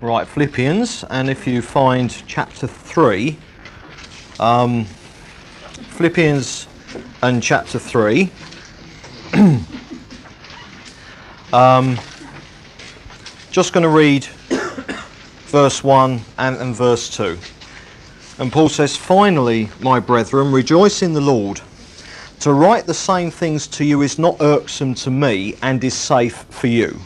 Right, Philippians, and if you find chapter 3, um, Philippians and chapter 3. um, just going to read verse 1 and, and verse 2. And Paul says, Finally, my brethren, rejoice in the Lord. To write the same things to you is not irksome to me and is safe for you.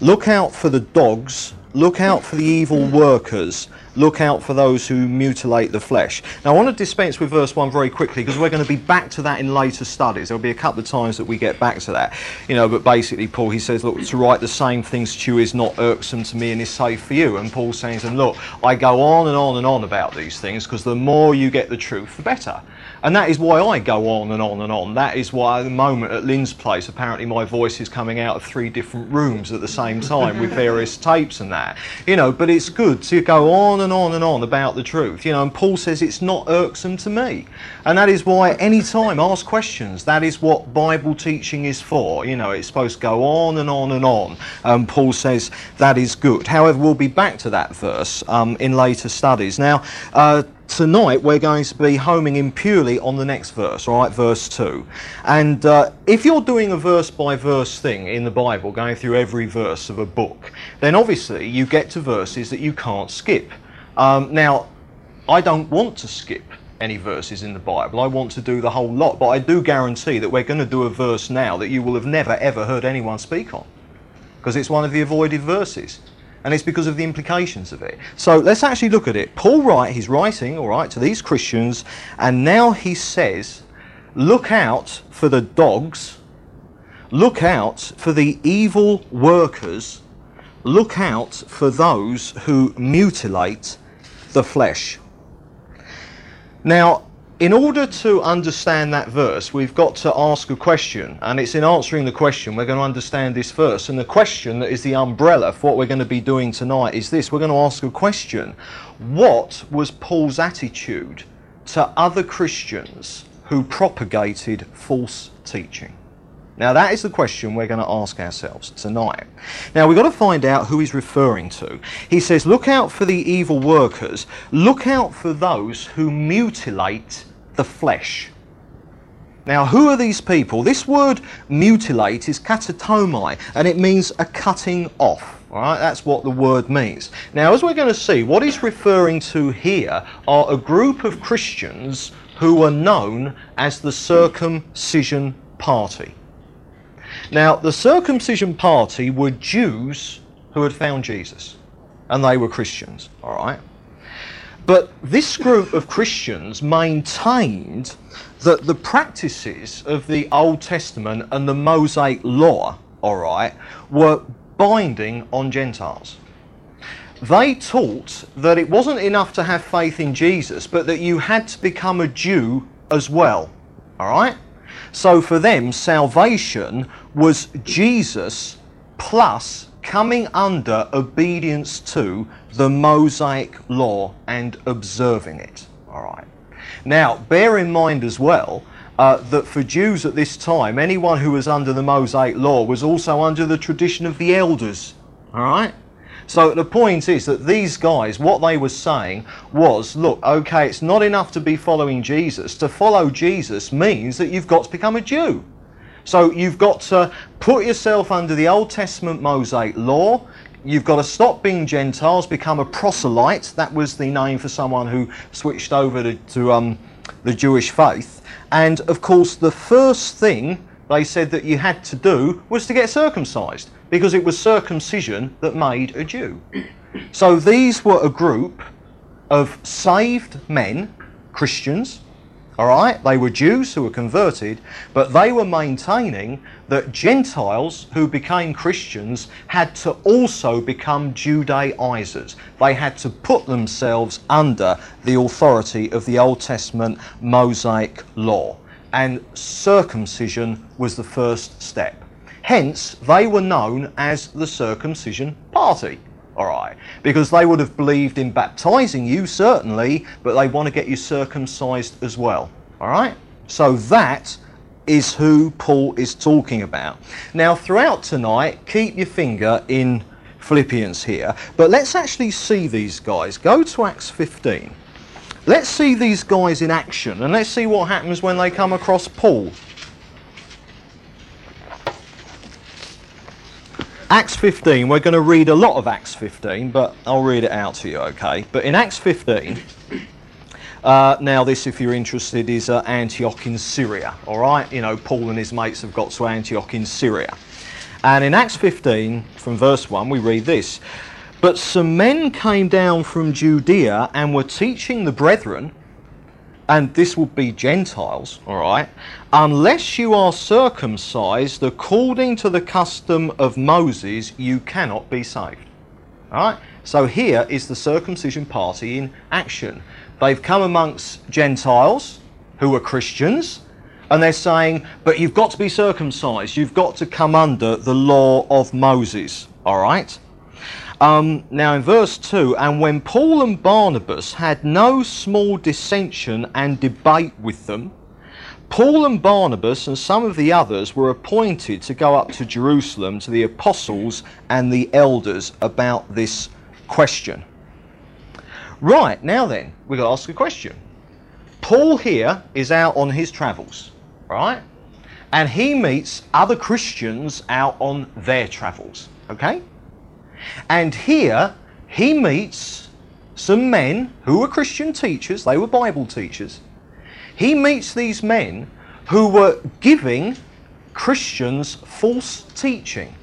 Look out for the dogs, look out for the evil workers, look out for those who mutilate the flesh. Now, I want to dispense with verse 1 very quickly because we're going to be back to that in later studies. There'll be a couple of times that we get back to that. You know, but basically, Paul, he says, look, to write the same things to you is not irksome to me and is safe for you. And Paul says, and look, I go on and on and on about these things because the more you get the truth, the better. And that is why I go on and on and on. That is why at the moment at Lynn's place, apparently my voice is coming out of three different rooms at the same time with various tapes and that. You know, but it's good to go on and on and on about the truth. You know, and Paul says it's not irksome to me. And that is why any time ask questions. That is what Bible teaching is for. You know, it's supposed to go on and on and on. And Paul says that is good. However, we'll be back to that verse um, in later studies. Now, uh, tonight we're going to be homing in purely on the next verse, all right, verse 2. And uh, if you're doing a verse by verse thing in the Bible, going through every verse of a book, then obviously you get to verses that you can't skip. Um, now, I don't want to skip any verses in the Bible. I want to do the whole lot, but I do guarantee that we're going to do a verse now that you will have never ever heard anyone speak on because it's one of the avoided verses and it's because of the implications of it. So let's actually look at it. Paul write, he's writing, all right, to these Christians, and now he says, look out for the dogs, look out for the evil workers, look out for those who mutilate the flesh. Now, in order to understand that verse, we've got to ask a question, and it's in answering the question we're going to understand this verse. And the question that is the umbrella for what we're going to be doing tonight is this we're going to ask a question What was Paul's attitude to other Christians who propagated false teaching? Now, that is the question we're going to ask ourselves tonight. Now, we've got to find out who he's referring to. He says, Look out for the evil workers, look out for those who mutilate the flesh. Now, who are these people? This word mutilate is katatomai, and it means a cutting off. All right, that's what the word means. Now, as we're going to see, what he's referring to here are a group of Christians who are known as the circumcision party. Now, the circumcision party were Jews who had found Jesus, and they were Christians, all right? But this group of Christians maintained that the practices of the Old Testament and the Mosaic law, all right, were binding on Gentiles. They taught that it wasn't enough to have faith in Jesus, but that you had to become a Jew as well, all right? So for them, salvation was Jesus plus coming under obedience to the Mosaic law and observing it. All right. Now, bear in mind as well uh, that for Jews at this time, anyone who was under the Mosaic law was also under the tradition of the elders. All right. So the point is that these guys, what they were saying was, look, okay, it's not enough to be following Jesus. To follow Jesus means that you've got to become a Jew. So you've got to put yourself under the Old Testament Mosaic law. You've got to stop being Gentiles, become a proselyte. That was the name for someone who switched over to, to um, the Jewish faith. And of course, the first thing they said that you had to do was to get circumcised because it was circumcision that made a Jew. So these were a group of saved men, Christians, all right? They were Jews who were converted, but they were maintaining that Gentiles who became Christians had to also become Judaizers. They had to put themselves under the authority of the Old Testament Mosaic law. And circumcision was the first step. Hence, they were known as the circumcision party. All right, because they would have believed in baptizing you, certainly, but they want to get you circumcised as well. All right, so that is who Paul is talking about. Now, throughout tonight, keep your finger in Philippians here. But let's actually see these guys. Go to Acts 15. Let's see these guys in action and let's see what happens when they come across Paul. Acts 15, we're going to read a lot of Acts 15, but I'll read it out to you, okay? But in Acts 15, uh, now this, if you're interested, is uh, Antioch in Syria, all right? You know, Paul and his mates have got to Antioch in Syria. And in Acts 15, from verse 1, we read this But some men came down from Judea and were teaching the brethren and this would be Gentiles, all right, unless you are circumcised according to the custom of Moses, you cannot be saved. All right? So here is the circumcision party in action. They've come amongst Gentiles who are Christians, and they're saying, but you've got to be circumcised. You've got to come under the law of Moses. All right? Um, now, in verse 2, and when Paul and Barnabas had no small dissension and debate with them, Paul and Barnabas and some of the others were appointed to go up to Jerusalem to the apostles and the elders about this question. Right, now then, we've got to ask a question. Paul here is out on his travels, right? And he meets other Christians out on their travels, okay? And here he meets some men who were Christian teachers, they were Bible teachers. He meets these men who were giving Christians false teaching.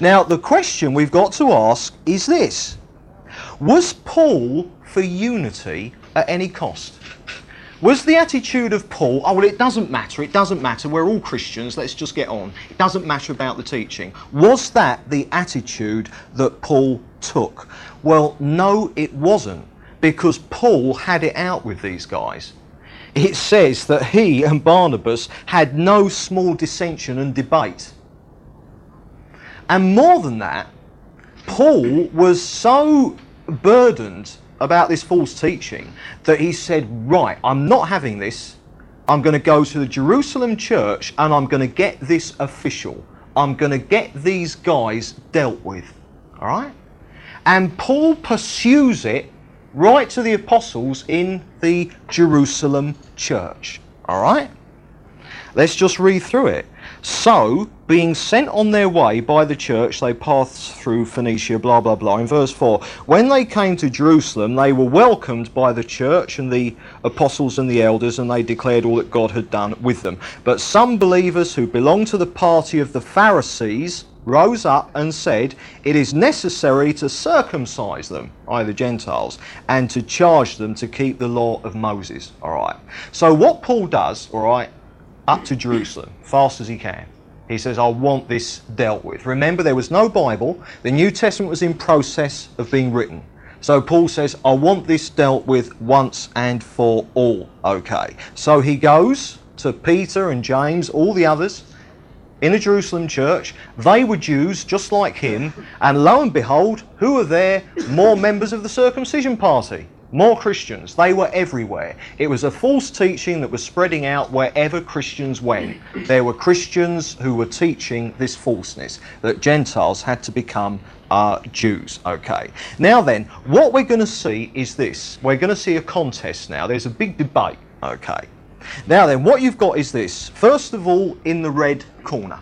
Now, the question we've got to ask is this Was Paul for unity at any cost? Was the attitude of Paul, oh, well, it doesn't matter, it doesn't matter, we're all Christians, let's just get on. It doesn't matter about the teaching. Was that the attitude that Paul took? Well, no, it wasn't, because Paul had it out with these guys. It says that he and Barnabas had no small dissension and debate. And more than that, Paul was so burdened about this false teaching that he said, Right, I'm not having this. I'm going to go to the Jerusalem church and I'm going to get this official. I'm going to get these guys dealt with. All right? And Paul pursues it right to the apostles in the Jerusalem church. All right? Let's just read through it. So, being sent on their way by the church, they passed through Phoenicia, blah, blah, blah. In verse 4, when they came to Jerusalem, they were welcomed by the church and the apostles and the elders, and they declared all that God had done with them. But some believers who belonged to the party of the Pharisees rose up and said, It is necessary to circumcise them, either Gentiles, and to charge them to keep the law of Moses. All right. So, what Paul does, all right, up to Jerusalem, fast as he can. He says, I want this dealt with. Remember, there was no Bible. The New Testament was in process of being written. So Paul says, I want this dealt with once and for all. Okay. So he goes to Peter and James, all the others in the Jerusalem church. They were Jews just like him. And lo and behold, who are there? More members of the circumcision party more Christians. They were everywhere. It was a false teaching that was spreading out wherever Christians went. There were Christians who were teaching this falseness that Gentiles had to become uh, Jews. Okay. Now then, what we're going to see is this. We're going to see a contest now. There's a big debate. Okay. Now then, what you've got is this. First of all, in the red corner,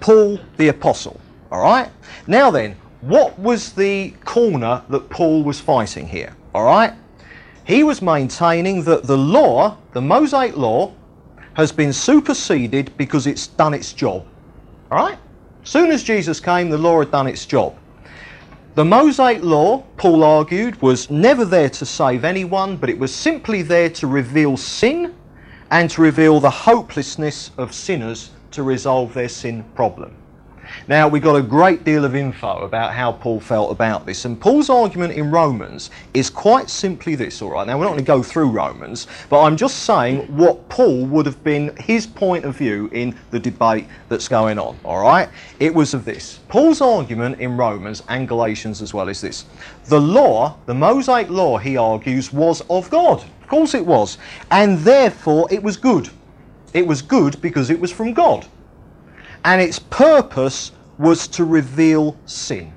Paul the Apostle. All right. Now then, what was the corner that Paul was fighting here? All right? He was maintaining that the law, the Mosaic law, has been superseded because it's done its job. All right? Soon as Jesus came, the law had done its job. The Mosaic law, Paul argued, was never there to save anyone, but it was simply there to reveal sin and to reveal the hopelessness of sinners to resolve their sin problem. Now, we got a great deal of info about how Paul felt about this, and Paul's argument in Romans is quite simply this, all right? Now, we're not going to go through Romans, but I'm just saying what Paul would have been his point of view in the debate that's going on, all right? It was of this. Paul's argument in Romans and Galatians as well is this. The law, the Mosaic law, he argues, was of God. Of course it was. And therefore it was good. It was good because it was from God and its purpose was to reveal sin.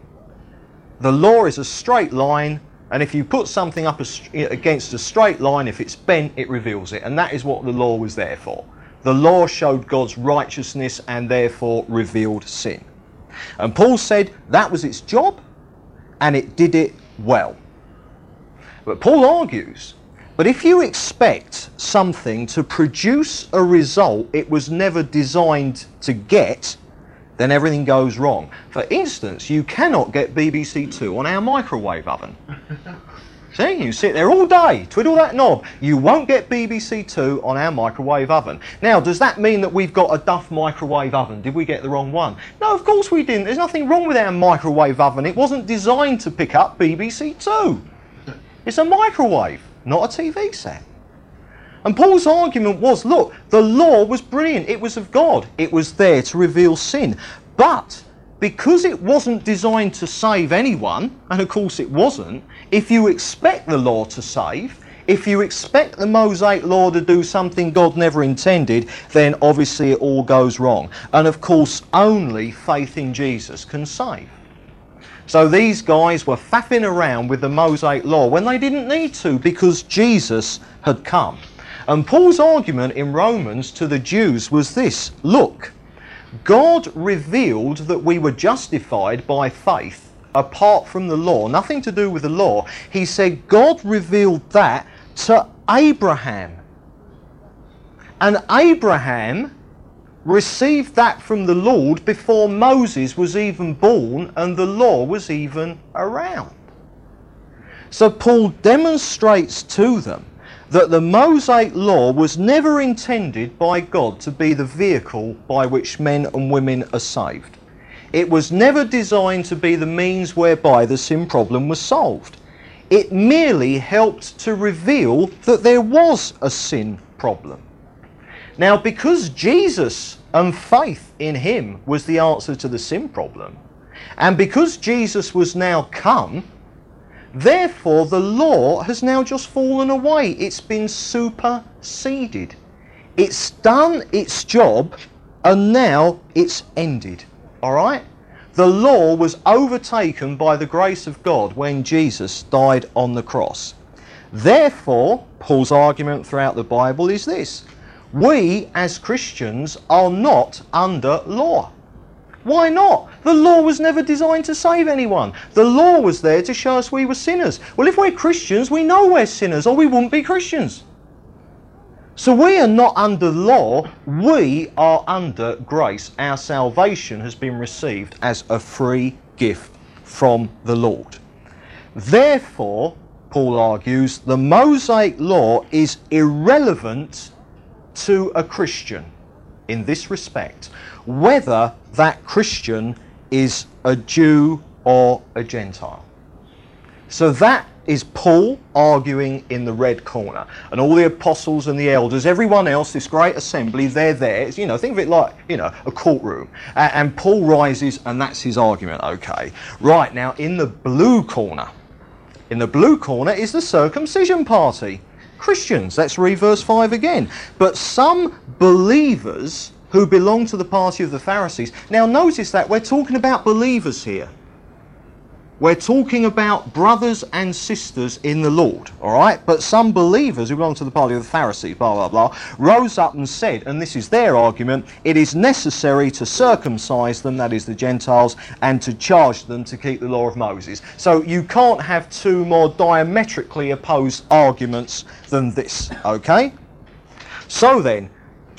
The law is a straight line, and if you put something up against a straight line, if it's bent, it reveals it. And that is what the law was there for. The law showed God's righteousness and therefore revealed sin. And Paul said that was its job, and it did it well. But Paul argues but if you expect something to produce a result it was never designed to get, then everything goes wrong. For instance, you cannot get BBC Two on our microwave oven. See, you sit there all day, twiddle that knob. You won't get BBC Two on our microwave oven. Now, does that mean that we've got a Duff microwave oven? Did we get the wrong one? No, of course we didn't. There's nothing wrong with our microwave oven. It wasn't designed to pick up BBC Two. It's a microwave not a TV set. And Paul's argument was look, the law was brilliant, it was of God, it was there to reveal sin. But because it wasn't designed to save anyone, and of course it wasn't, if you expect the law to save, if you expect the Mosaic law to do something God never intended, then obviously it all goes wrong. And of course, only faith in Jesus can save. So these guys were faffing around with the Mosaic law when they didn't need to because Jesus had come. And Paul's argument in Romans to the Jews was this look, God revealed that we were justified by faith apart from the law, nothing to do with the law. He said God revealed that to Abraham. And Abraham received that from the Lord before Moses was even born and the law was even around. So Paul demonstrates to them that the Mosaic law was never intended by God to be the vehicle by which men and women are saved. It was never designed to be the means whereby the sin problem was solved. It merely helped to reveal that there was a sin problem. Now, because Jesus and faith in him was the answer to the sin problem, and because Jesus was now come, therefore the law has now just fallen away. It's been superseded. It's done its job, and now it's ended. All right? The law was overtaken by the grace of God when Jesus died on the cross. Therefore, Paul's argument throughout the Bible is this we as Christians are not under law. Why not? The law was never designed to save anyone. The law was there to show us we were sinners. Well, if we're Christians, we know we're sinners, or we wouldn't be Christians. So we are not under law, we are under grace. Our salvation has been received as a free gift from the Lord. Therefore, Paul argues, the Mosaic law is irrelevant to a Christian in this respect, whether that Christian is a Jew or a Gentile. So that is Paul arguing in the red corner. And all the apostles and the elders, everyone else, this great assembly, they're there. It's, you know, think of it like, you know, a courtroom. And, and Paul rises and that's his argument, okay. Right, now in the blue corner, in the blue corner is the circumcision party. Christians. Let's read verse 5 again. But some believers who belong to the party of the Pharisees. Now, notice that we're talking about believers here. We're talking about brothers and sisters in the Lord, all right? But some believers who belong to the party of the Pharisees, blah, blah, blah, rose up and said, and this is their argument, it is necessary to circumcise them, that is the Gentiles, and to charge them to keep the law of Moses. So you can't have two more diametrically opposed arguments than this, okay? So then,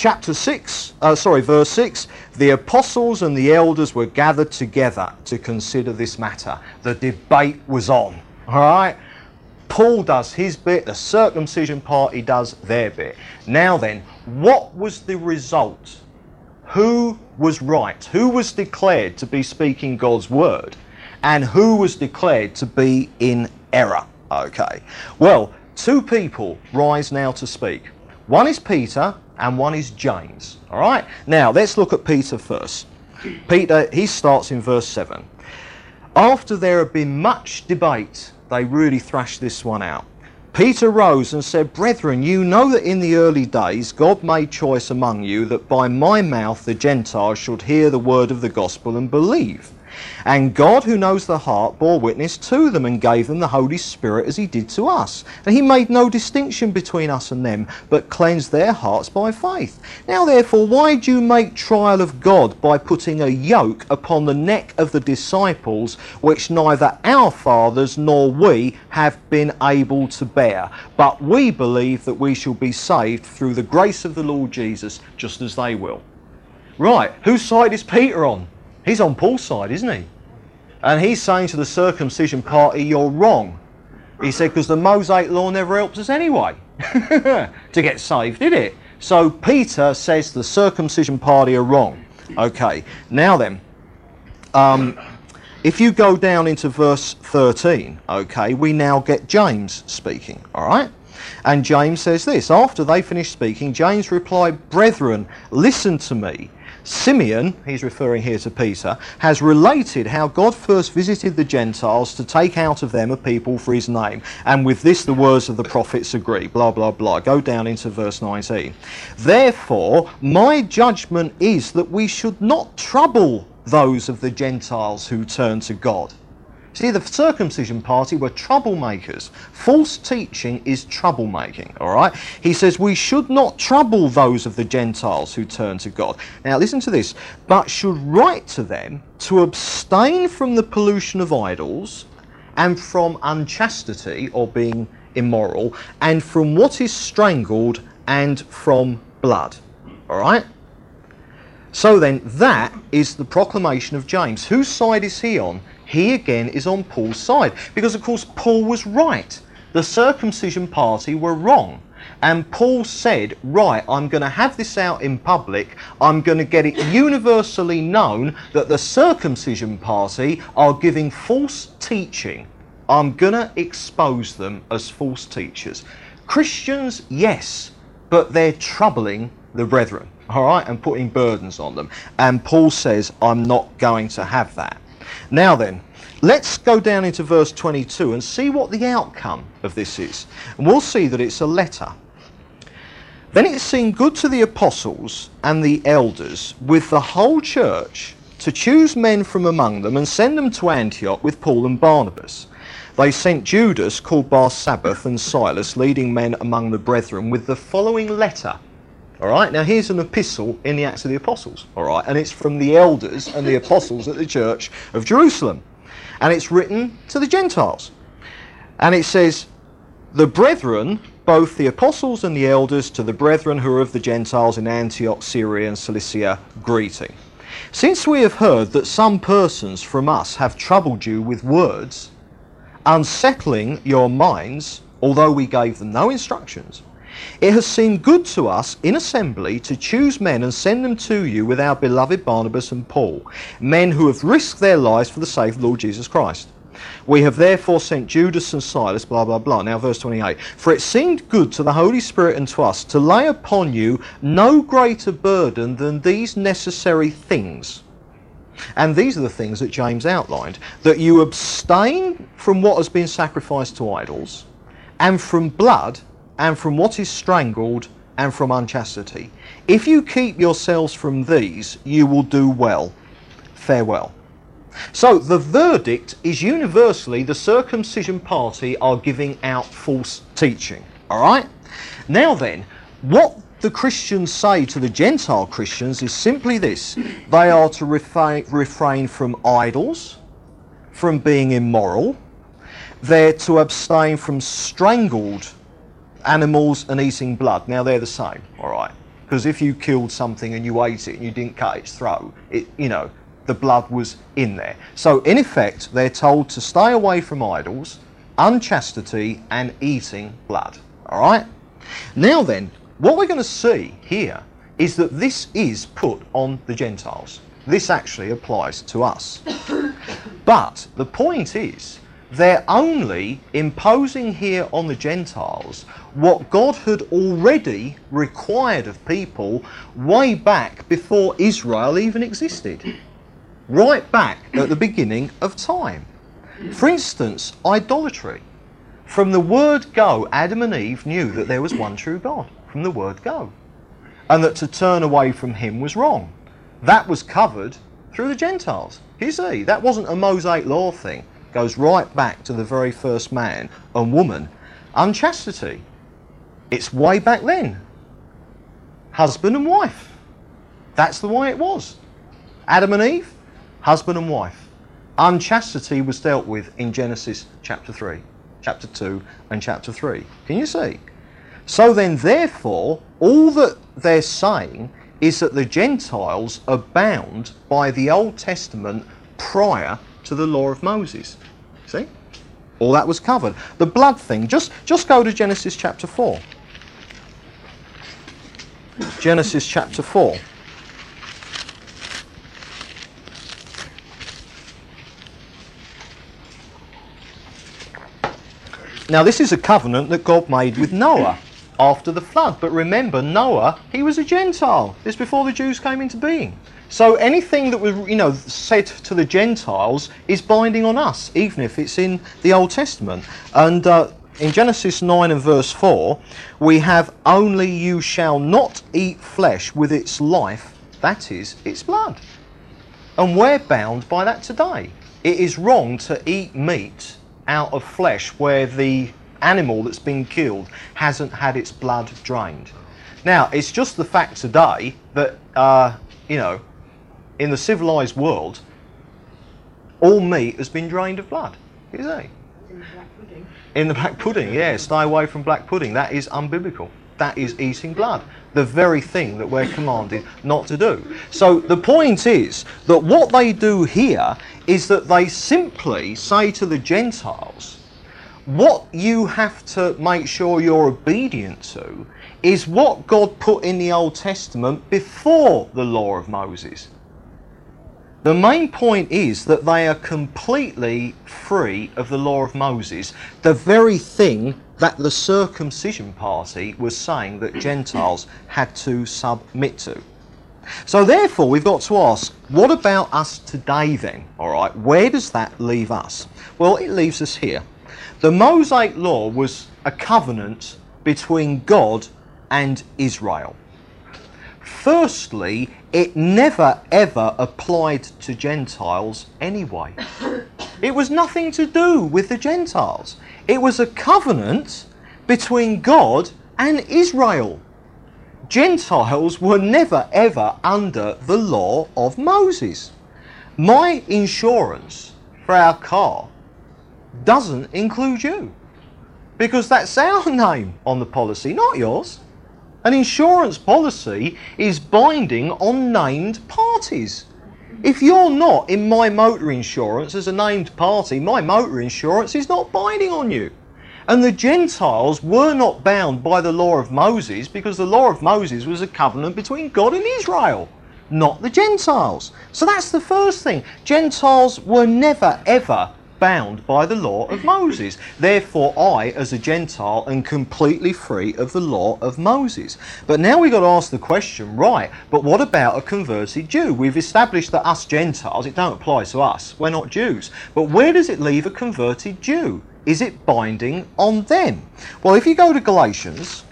chapter 6, uh, sorry, verse 6, the apostles and the elders were gathered together to consider this matter. The debate was on. All right? Paul does his bit, the circumcision party does their bit. Now then, what was the result? Who was right? Who was declared to be speaking God's word? And who was declared to be in error? Okay. Well, two people rise now to speak. One is Peter and one is James. All right? Now, let's look at Peter first. Peter, he starts in verse 7. After there had been much debate, they really thrashed this one out. Peter rose and said, Brethren, you know that in the early days God made choice among you that by my mouth the Gentiles should hear the word of the gospel and believe. And God, who knows the heart, bore witness to them and gave them the Holy Spirit as he did to us. And he made no distinction between us and them, but cleansed their hearts by faith. Now, therefore, why do you make trial of God by putting a yoke upon the neck of the disciples, which neither our fathers nor we have been able to bear? But we believe that we shall be saved through the grace of the Lord Jesus, just as they will. Right, whose side is Peter on? He's on Paul's side, isn't he? And he's saying to the circumcision party, You're wrong. He said, Because the Mosaic law never helps us anyway to get saved, did it? So Peter says the circumcision party are wrong. Okay, now then, um, if you go down into verse 13, okay, we now get James speaking, all right? And James says this After they finished speaking, James replied, Brethren, listen to me. Simeon, he's referring here to Peter, has related how God first visited the Gentiles to take out of them a people for his name. And with this, the words of the prophets agree. Blah, blah, blah. Go down into verse 19. Therefore, my judgment is that we should not trouble those of the Gentiles who turn to God. See, the circumcision party were troublemakers. False teaching is troublemaking, all right? He says we should not trouble those of the Gentiles who turn to God. Now, listen to this. But should write to them to abstain from the pollution of idols and from unchastity or being immoral and from what is strangled and from blood, all right? So then, that is the proclamation of James. Whose side is he on? He again is on Paul's side. Because, of course, Paul was right. The circumcision party were wrong. And Paul said, Right, I'm going to have this out in public. I'm going to get it universally known that the circumcision party are giving false teaching. I'm going to expose them as false teachers. Christians, yes, but they're troubling the brethren, all right, and putting burdens on them. And Paul says, I'm not going to have that. Now then, let's go down into verse 22 and see what the outcome of this is. And we'll see that it's a letter. Then it seemed good to the apostles and the elders with the whole church to choose men from among them and send them to Antioch with Paul and Barnabas. They sent Judas, called Barsabbas, and Silas, leading men among the brethren, with the following letter all right, now here's an epistle in the Acts of the Apostles. All right, and it's from the elders and the apostles at the church of Jerusalem. And it's written to the Gentiles. And it says, The brethren, both the apostles and the elders, to the brethren who are of the Gentiles in Antioch, Syria, and Cilicia, greeting. Since we have heard that some persons from us have troubled you with words, unsettling your minds, although we gave them no instructions, it has seemed good to us in assembly to choose men and send them to you with our beloved Barnabas and Paul, men who have risked their lives for the sake of the Lord Jesus Christ. We have therefore sent Judas and Silas, blah, blah, blah. Now, verse 28. For it seemed good to the Holy Spirit and to us to lay upon you no greater burden than these necessary things. And these are the things that James outlined that you abstain from what has been sacrificed to idols, and from blood, and from what is strangled, and from unchastity. If you keep yourselves from these, you will do well. Farewell. So the verdict is universally the circumcision party are giving out false teaching. All right? Now then, what the Christians say to the Gentile Christians is simply this they are to refrain, refrain from idols, from being immoral, they're to abstain from strangled animals and eating blood. Now they're the same, all right? Because if you killed something and you ate it and you didn't cut its throat, it, you know, the blood was in there. So in effect, they're told to stay away from idols, unchastity, and eating blood. All right? Now then, what we're going to see here is that this is put on the Gentiles. This actually applies to us. but the point is, they're only imposing here on the Gentiles what God had already required of people way back before Israel even existed. Right back at the beginning of time. For instance, idolatry. From the word go, Adam and Eve knew that there was one true God. From the word go. And that to turn away from him was wrong. That was covered Through the Gentiles. You see, that wasn't a Mosaic law thing. Goes right back to the very first man and woman. Unchastity. It's way back then. Husband and wife. That's the way it was. Adam and Eve, husband and wife. Unchastity was dealt with in Genesis chapter 3, chapter 2, and chapter 3. Can you see? So then, therefore, all that they're saying is that the Gentiles are bound by the Old Testament prior to the law of Moses. See? All that was covered. The blood thing, just, just go to Genesis chapter 4. Genesis chapter 4. Now, this is a covenant that God made with Noah after the flood. But remember, Noah, he was a Gentile. This before the Jews came into being. So anything that was, you know, said to the Gentiles is binding on us, even if it's in the Old Testament. And uh, in Genesis 9 and verse 4, we have only you shall not eat flesh with its life, that is, its blood. And we're bound by that today. It is wrong to eat meat out of flesh where the animal that's been killed hasn't had its blood drained. Now, it's just the fact today that, uh, you know, in the civilized world, all meat has been drained of blood. You see? In the black pudding. In the black pudding, yeah, stay away from black pudding. That is unbiblical. That is eating blood. The very thing that we're commanded not to do. So the point is that what they do here is that they simply say to the Gentiles, what you have to make sure you're obedient to is what God put in the Old Testament before the law of Moses. The main point is that they are completely free of the law of Moses, the very thing that the circumcision party was saying that Gentiles had to submit to. So, therefore, we've got to ask, what about us today then? All right, where does that leave us? Well, it leaves us here. The Mosaic law was a covenant between God and Israel. Firstly, it never ever applied to Gentiles anyway. It was nothing to do with the Gentiles. It was a covenant between God and Israel. Gentiles were never ever under the law of Moses. My insurance for our car doesn't include you because that's our name on the policy, not yours. An insurance policy is binding on named parties. If you're not in my motor insurance as a named party, my motor insurance is not binding on you. And the Gentiles were not bound by the law of Moses because the law of Moses was a covenant between God and Israel, not the Gentiles. So that's the first thing. Gentiles were never ever bound by the law of Moses. Therefore, I, as a Gentile, am completely free of the law of Moses. But now we've got to ask the question, right, but what about a converted Jew? We've established that us Gentiles, it don't apply to us, we're not Jews. But where does it leave a converted Jew? Is it binding on them? Well, if you go to Galatians,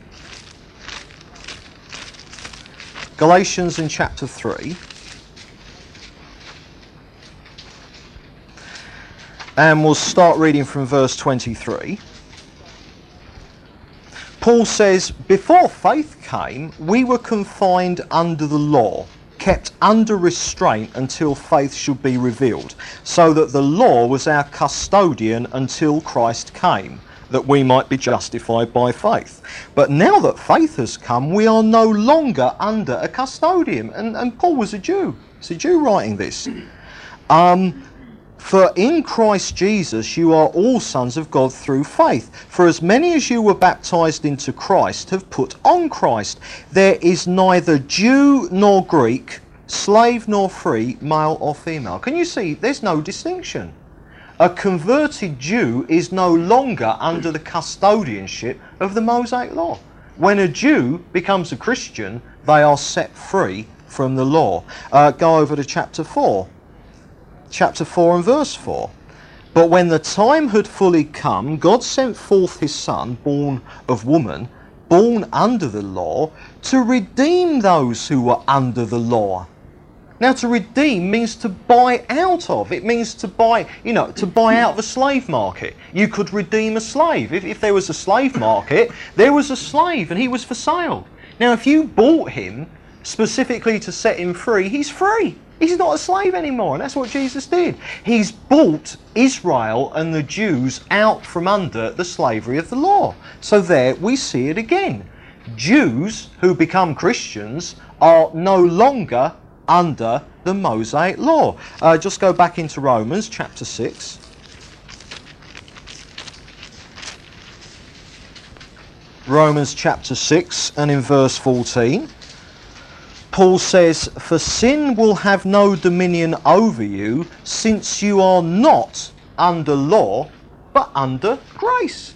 Galatians in chapter 3, and we'll start reading from verse 23. Paul says, Before faith came, we were confined under the law kept under restraint until faith should be revealed, so that the law was our custodian until Christ came, that we might be justified by faith. But now that faith has come, we are no longer under a custodian. And, and Paul was a Jew. It's a Jew writing this. Um, for in Christ Jesus you are all sons of God through faith. For as many as you were baptized into Christ have put on Christ. There is neither Jew nor Greek, slave nor free, male or female. Can you see? There's no distinction. A converted Jew is no longer under the custodianship of the Mosaic law. When a Jew becomes a Christian, they are set free from the law. Uh, go over to chapter 4 chapter 4 and verse 4. But when the time had fully come, God sent forth his Son, born of woman, born under the law, to redeem those who were under the law. Now, to redeem means to buy out of. It means to buy, you know, to buy out of a slave market. You could redeem a slave. If, if there was a slave market, there was a slave and he was for sale. Now, if you bought him specifically to set him free, he's free. He's not a slave anymore, and that's what Jesus did. He's bought Israel and the Jews out from under the slavery of the law. So there we see it again. Jews who become Christians are no longer under the Mosaic law. Uh, just go back into Romans chapter 6. Romans chapter 6 and in verse 14. Paul says, For sin will have no dominion over you, since you are not under law, but under grace.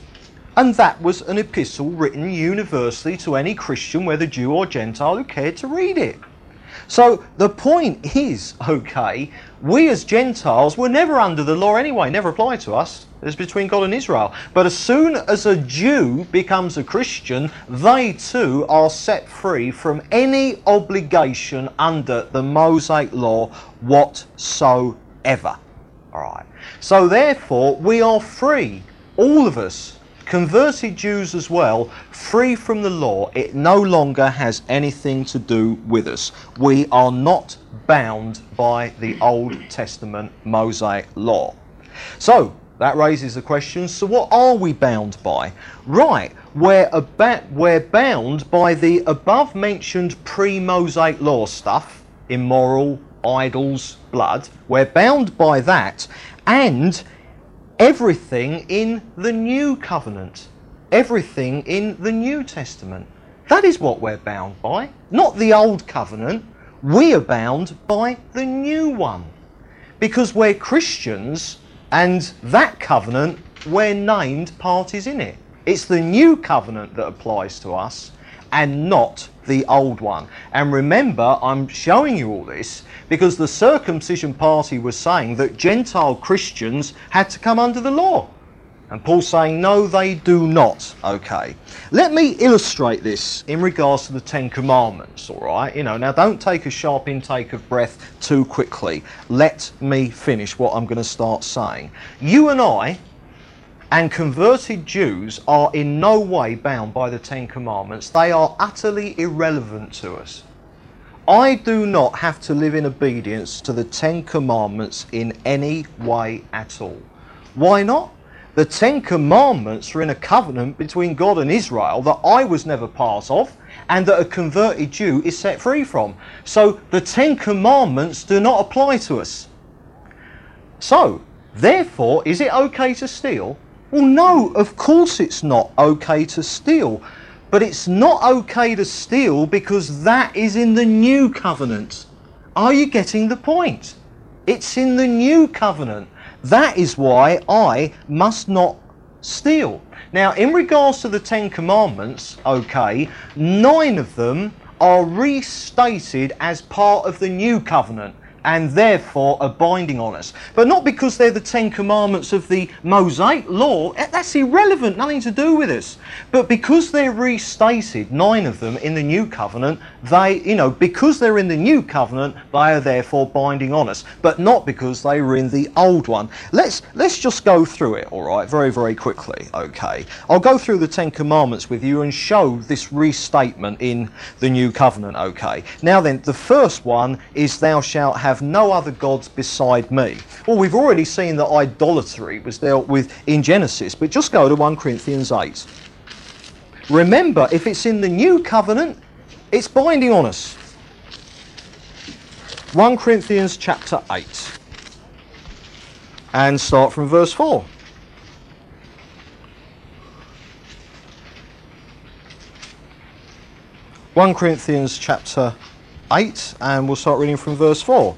And that was an epistle written universally to any Christian, whether Jew or Gentile, who cared to read it. So the point is, okay, we as Gentiles were never under the law anyway, never applied to us. It's between God and Israel. But as soon as a Jew becomes a Christian, they too are set free from any obligation under the Mosaic law whatsoever. All right. So therefore, we are free, all of us, converted Jews as well, free from the law. It no longer has anything to do with us. We are not bound by the Old Testament Mosaic law. So, that raises the question so, what are we bound by? Right, we're, we're bound by the above mentioned pre Mosaic law stuff immoral, idols, blood. We're bound by that and everything in the new covenant, everything in the New Testament. That is what we're bound by, not the old covenant. We are bound by the new one because we're Christians and that covenant, we're named parties in it. It's the new covenant that applies to us and not the old one. And remember, I'm showing you all this because the circumcision party was saying that Gentile Christians had to come under the law. And Paul's saying, no, they do not. Okay. Let me illustrate this in regards to the Ten Commandments, all right? You know, now don't take a sharp intake of breath too quickly. Let me finish what I'm going to start saying. You and I and converted Jews are in no way bound by the Ten Commandments. They are utterly irrelevant to us. I do not have to live in obedience to the Ten Commandments in any way at all. Why not? The Ten Commandments are in a covenant between God and Israel that I was never part of and that a converted Jew is set free from. So the Ten Commandments do not apply to us. So, therefore, is it okay to steal? Well, no, of course it's not okay to steal. But it's not okay to steal because that is in the new covenant. Are you getting the point? It's in the new covenant. That is why I must not steal. Now, in regards to the Ten Commandments, okay, nine of them are restated as part of the new covenant and therefore are binding on us. But not because they're the Ten Commandments of the Mosaic law, that's irrelevant, nothing to do with us. But because they're restated, nine of them in the New Covenant, they, you know, because they're in the New Covenant, they are therefore binding on us, but not because they were in the Old one. Let's, let's just go through it, all right, very, very quickly, okay? I'll go through the Ten Commandments with you and show this restatement in the New Covenant, okay? Now then, the first one is, Thou shalt have no other gods beside me. Well, we've already seen that idolatry was dealt with in Genesis, but just go to 1 Corinthians 8. Remember, if it's in the new covenant, it's binding on us. 1 Corinthians chapter 8. And start from verse 4. One Corinthians chapter 8, and we'll start reading from verse 4.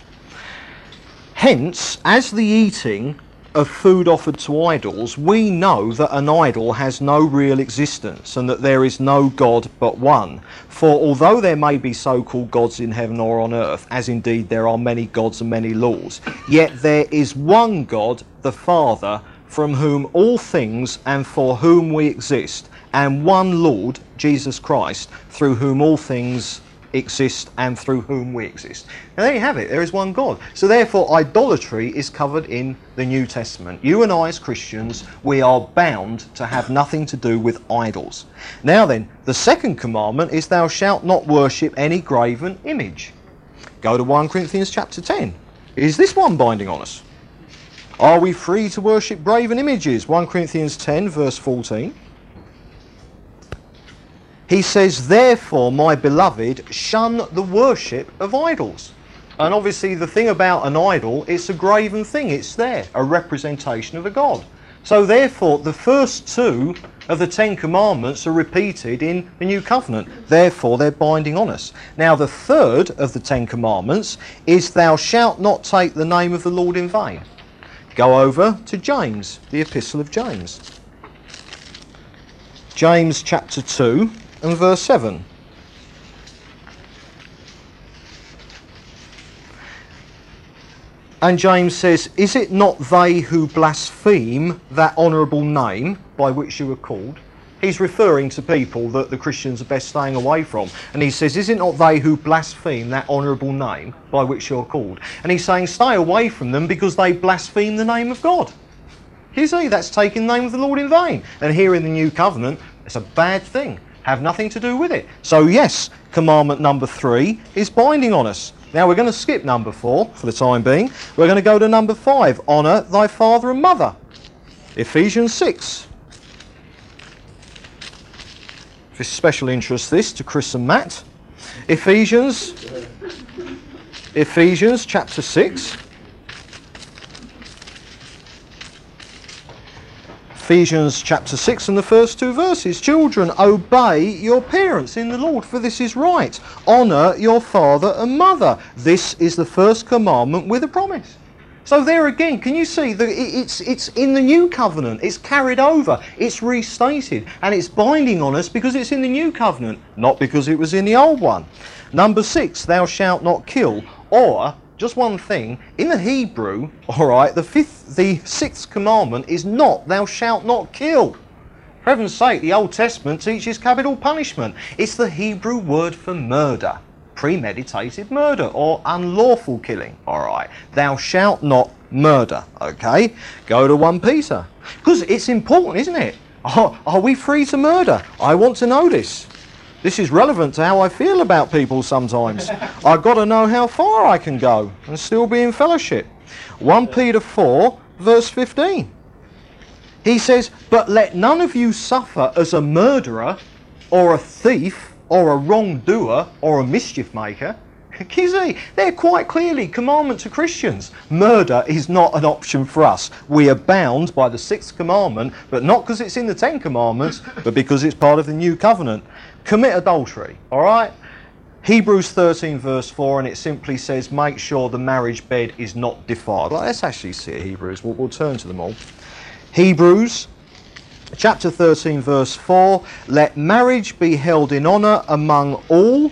Hence, as the eating of food offered to idols, we know that an idol has no real existence and that there is no God but one. For although there may be so called gods in heaven or on earth, as indeed there are many gods and many lords, yet there is one God, the Father, from whom all things and for whom we exist, and one Lord, Jesus Christ, through whom all things exist and through whom we exist. Now there you have it, there is one God. So therefore idolatry is covered in the New Testament. You and I as Christians, we are bound to have nothing to do with idols. Now then, the second commandment is thou shalt not worship any graven image. Go to 1 Corinthians chapter 10. Is this one binding on us? Are we free to worship graven images? 1 Corinthians 10 verse 14. He says, Therefore, my beloved, shun the worship of idols. And obviously, the thing about an idol, it's a graven thing. It's there, a representation of a god. So, therefore, the first two of the Ten Commandments are repeated in the New Covenant. Therefore, they're binding on us. Now, the third of the Ten Commandments is, Thou shalt not take the name of the Lord in vain. Go over to James, the Epistle of James. James chapter 2 and verse 7. And James says, Is it not they who blaspheme that honourable name by which you were called? He's referring to people that the Christians are best staying away from. And he says, Is it not they who blaspheme that honourable name by which you're called? And he's saying, Stay away from them because they blaspheme the name of God. You see, that's taking the name of the Lord in vain. And here in the New Covenant, it's a bad thing have nothing to do with it. So, yes, commandment number three is binding on us. Now, we're going to skip number four for the time being. We're going to go to number five honour thy father and mother. Ephesians 6. For special interest, this to Chris and Matt. Ephesians, Ephesians chapter 6. Ephesians chapter 6 and the first two verses. Children, obey your parents in the Lord, for this is right. Honour your father and mother. This is the first commandment with a promise. So there again, can you see that it's it's in the new covenant? It's carried over, it's restated, and it's binding on us because it's in the new covenant, not because it was in the old one. Number six, thou shalt not kill, or just one thing. In the Hebrew, all right, the fifth, the sixth commandment is not, thou shalt not kill. For heaven's sake, the Old Testament teaches capital punishment. It's the Hebrew word for murder, premeditated murder or unlawful killing. All right, thou shalt not murder. Okay, go to 1 Peter. Because it's important, isn't it? Are, are we free to murder? I want to know this. This is relevant to how I feel about people sometimes. I've got to know how far I can go and still be in fellowship. 1 Peter 4, verse 15. He says, But let none of you suffer as a murderer, or a thief, or a wrongdoer, or a mischief maker. Kizzy, they're quite clearly commandment to Christians. Murder is not an option for us. We are bound by the sixth commandment, but not because it's in the Ten Commandments, but because it's part of the new covenant commit adultery, all right? Hebrews 13, verse 4, and it simply says, make sure the marriage bed is not defiled. let's actually see Hebrews. We'll, we'll turn to them all. Hebrews chapter 13, verse 4 Let marriage be held in honour among all,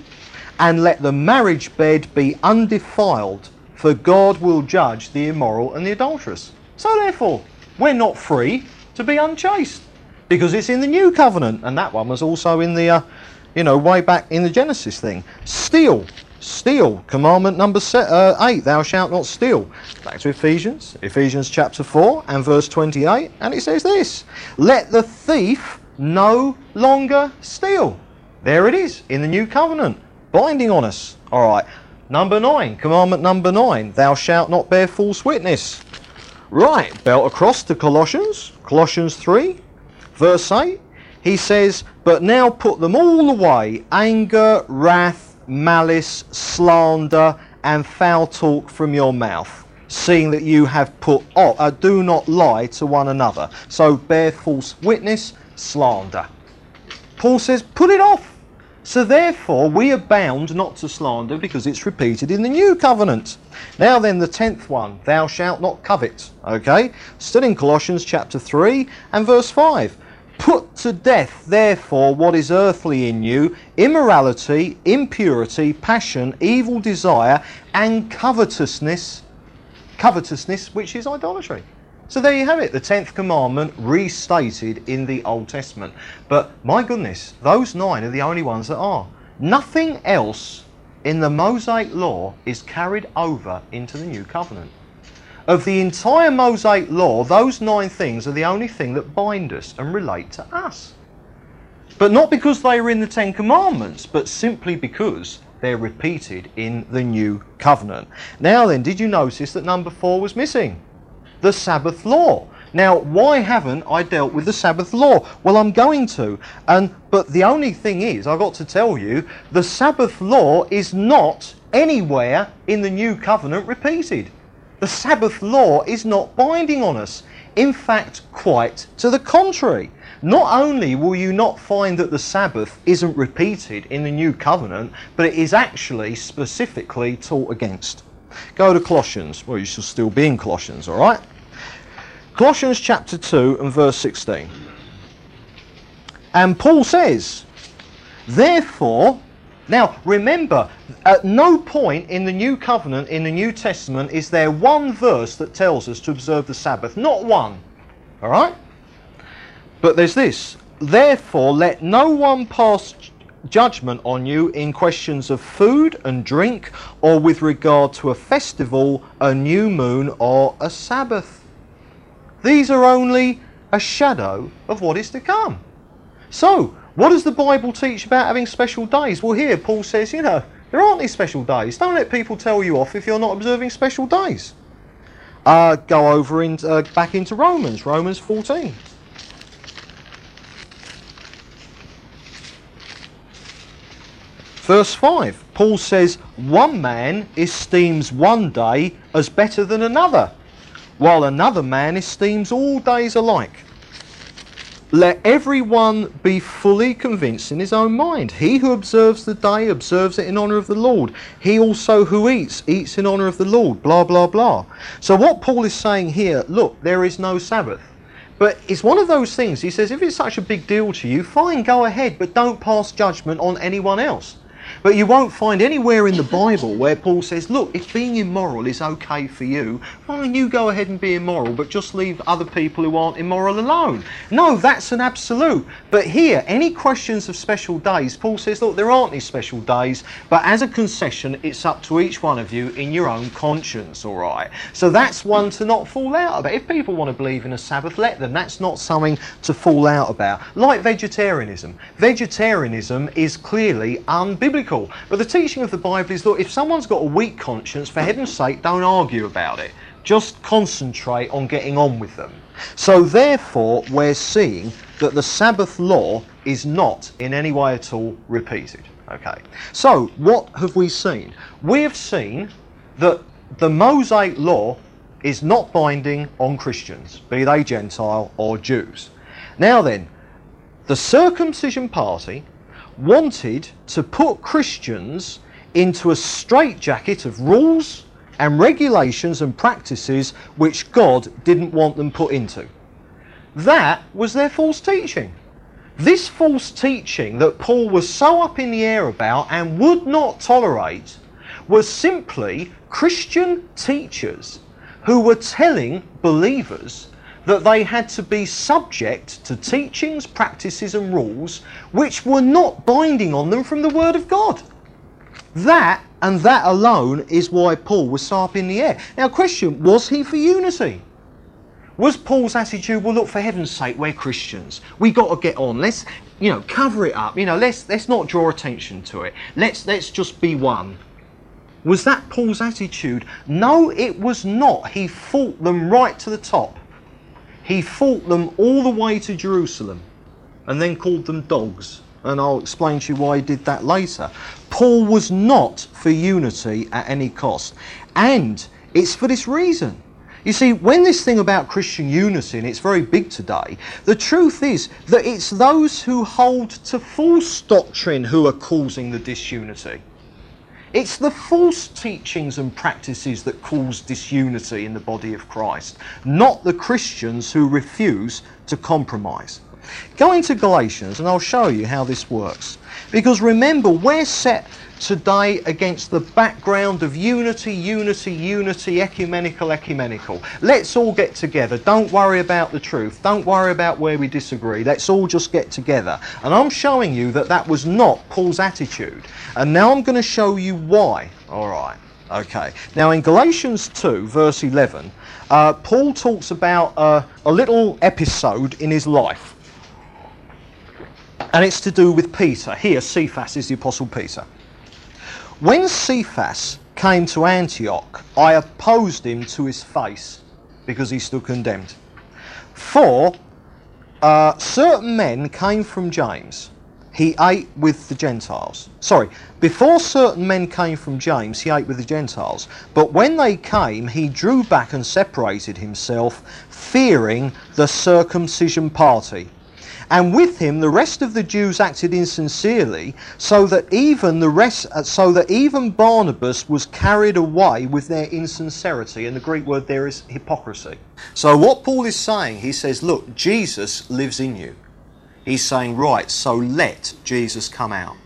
and let the marriage bed be undefiled, for God will judge the immoral and the adulterous. So, therefore, we're not free to be unchaste because it's in the new covenant, and that one was also in the, uh, you know, way back in the Genesis thing. Steal, steal. Commandment number se- uh, eight: Thou shalt not steal. Back to Ephesians, Ephesians chapter four and verse twenty-eight, and it says this: Let the thief no longer steal. There it is in the new covenant, binding on us. All right. Number nine, commandment number nine: Thou shalt not bear false witness. Right, belt across to Colossians, Colossians 3, Verse 8, he says, But now put them all away anger, wrath, malice, slander, and foul talk from your mouth, seeing that you have put off, uh, do not lie to one another. So bear false witness, slander. Paul says, Put it off. So therefore, we are bound not to slander because it's repeated in the new covenant. Now then, the tenth one, thou shalt not covet. Okay? Still in Colossians chapter 3 and verse 5. Put to death, therefore, what is earthly in you immorality, impurity, passion, evil desire, and covetousness. Covetousness, which is idolatry. So there you have it, the 10th commandment restated in the Old Testament. But my goodness, those nine are the only ones that are. Nothing else in the Mosaic law is carried over into the new covenant. Of the entire Mosaic law, those nine things are the only thing that bind us and relate to us. But not because they are in the Ten Commandments, but simply because they're repeated in the new covenant. Now then, did you notice that number four was missing? The Sabbath law. Now, why haven't I dealt with the Sabbath law? Well, I'm going to. And but the only thing is, I've got to tell you, the Sabbath law is not anywhere in the new covenant repeated. The Sabbath law is not binding on us. In fact, quite to the contrary. Not only will you not find that the Sabbath isn't repeated in the new covenant, but it is actually specifically taught against. Go to Colossians. Well, you should still be in Colossians, all right? Colossians chapter 2 and verse 16. And Paul says, Therefore, now remember, at no point in the New Covenant, in the New Testament, is there one verse that tells us to observe the Sabbath. Not one. Alright? But there's this. Therefore, let no one pass judgment on you in questions of food and drink, or with regard to a festival, a new moon, or a Sabbath. These are only a shadow of what is to come. So, what does the Bible teach about having special days? Well, here Paul says, you know, there aren't these special days. Don't let people tell you off if you're not observing special days. Uh, go over in, uh, back into Romans, Romans 14. Verse 5, Paul says, One man esteems one day as better than another while another man esteems all days alike. Let everyone be fully convinced in his own mind. He who observes the day observes it in honour of the Lord. He also who eats, eats in honour of the Lord. Blah, blah, blah. So, what Paul is saying here look, there is no Sabbath. But it's one of those things, he says, if it's such a big deal to you, fine, go ahead, but don't pass judgment on anyone else. But you won't find anywhere in the Bible where Paul says, look, if being immoral is okay for you, fine, you go ahead and be immoral, but just leave other people who aren't immoral alone. No, that's an absolute. But here, any questions of special days, Paul says, look, there aren't any special days, but as a concession, it's up to each one of you in your own conscience, all right? So that's one to not fall out about. If people want to believe in a Sabbath, let them. That's not something to fall out about. Like vegetarianism. Vegetarianism is clearly unbiblical. But the teaching of the Bible is that if someone's got a weak conscience, for heaven's sake, don't argue about it. Just concentrate on getting on with them. So, therefore, we're seeing that the Sabbath law is not in any way at all repeated. Okay. So, what have we seen? We have seen that the Mosaic law is not binding on Christians, be they Gentile or Jews. Now then, the circumcision party wanted to put Christians into a straitjacket of rules and regulations and practices which God didn't want them put into. That was their false teaching. This false teaching that Paul was so up in the air about and would not tolerate was simply Christian teachers who were telling believers that they had to be subject to teachings, practices, and rules which were not binding on them from the Word of God. That and that alone is why Paul was so up in the air. Now, question was he for unity? Was Paul's attitude, well, look, for heaven's sake, we're Christians. we got to get on. Let's, you know, cover it up. You know, let's, let's not draw attention to it. Let's, let's just be one. Was that Paul's attitude? No, it was not. He fought them right to the top. He fought them all the way to Jerusalem and then called them dogs. And I'll explain to you why he did that later. Paul was not for unity at any cost. And it's for this reason. You see, when this thing about Christian unity, and it's very big today, the truth is that it's those who hold to false doctrine who are causing the disunity. It's the false teachings and practices that cause disunity in the body of Christ, not the Christians who refuse to compromise. Go into Galatians and I'll show you how this works. Because remember, we're set today against the background of unity, unity, unity, ecumenical, ecumenical. Let's all get together. Don't worry about the truth. Don't worry about where we disagree. Let's all just get together. And I'm showing you that that was not Paul's attitude. And now I'm going to show you why. All right. Okay. Now in Galatians 2, verse 11, uh, Paul talks about uh, a little episode in his life. And it's to do with Peter. Here, Cephas is the Apostle Peter. When Cephas came to Antioch, I opposed him to his face because he stood condemned. For uh, certain men came from James. He ate with the Gentiles. Sorry, before certain men came from James, he ate with the Gentiles. But when they came, he drew back and separated himself, fearing the circumcision party and with him the rest of the Jews acted insincerely, so that even the rest, uh, so that even Barnabas was carried away with their insincerity. And the Greek word there is hypocrisy. So what Paul is saying, he says, look, Jesus lives in you. He's saying, right, so let Jesus come out.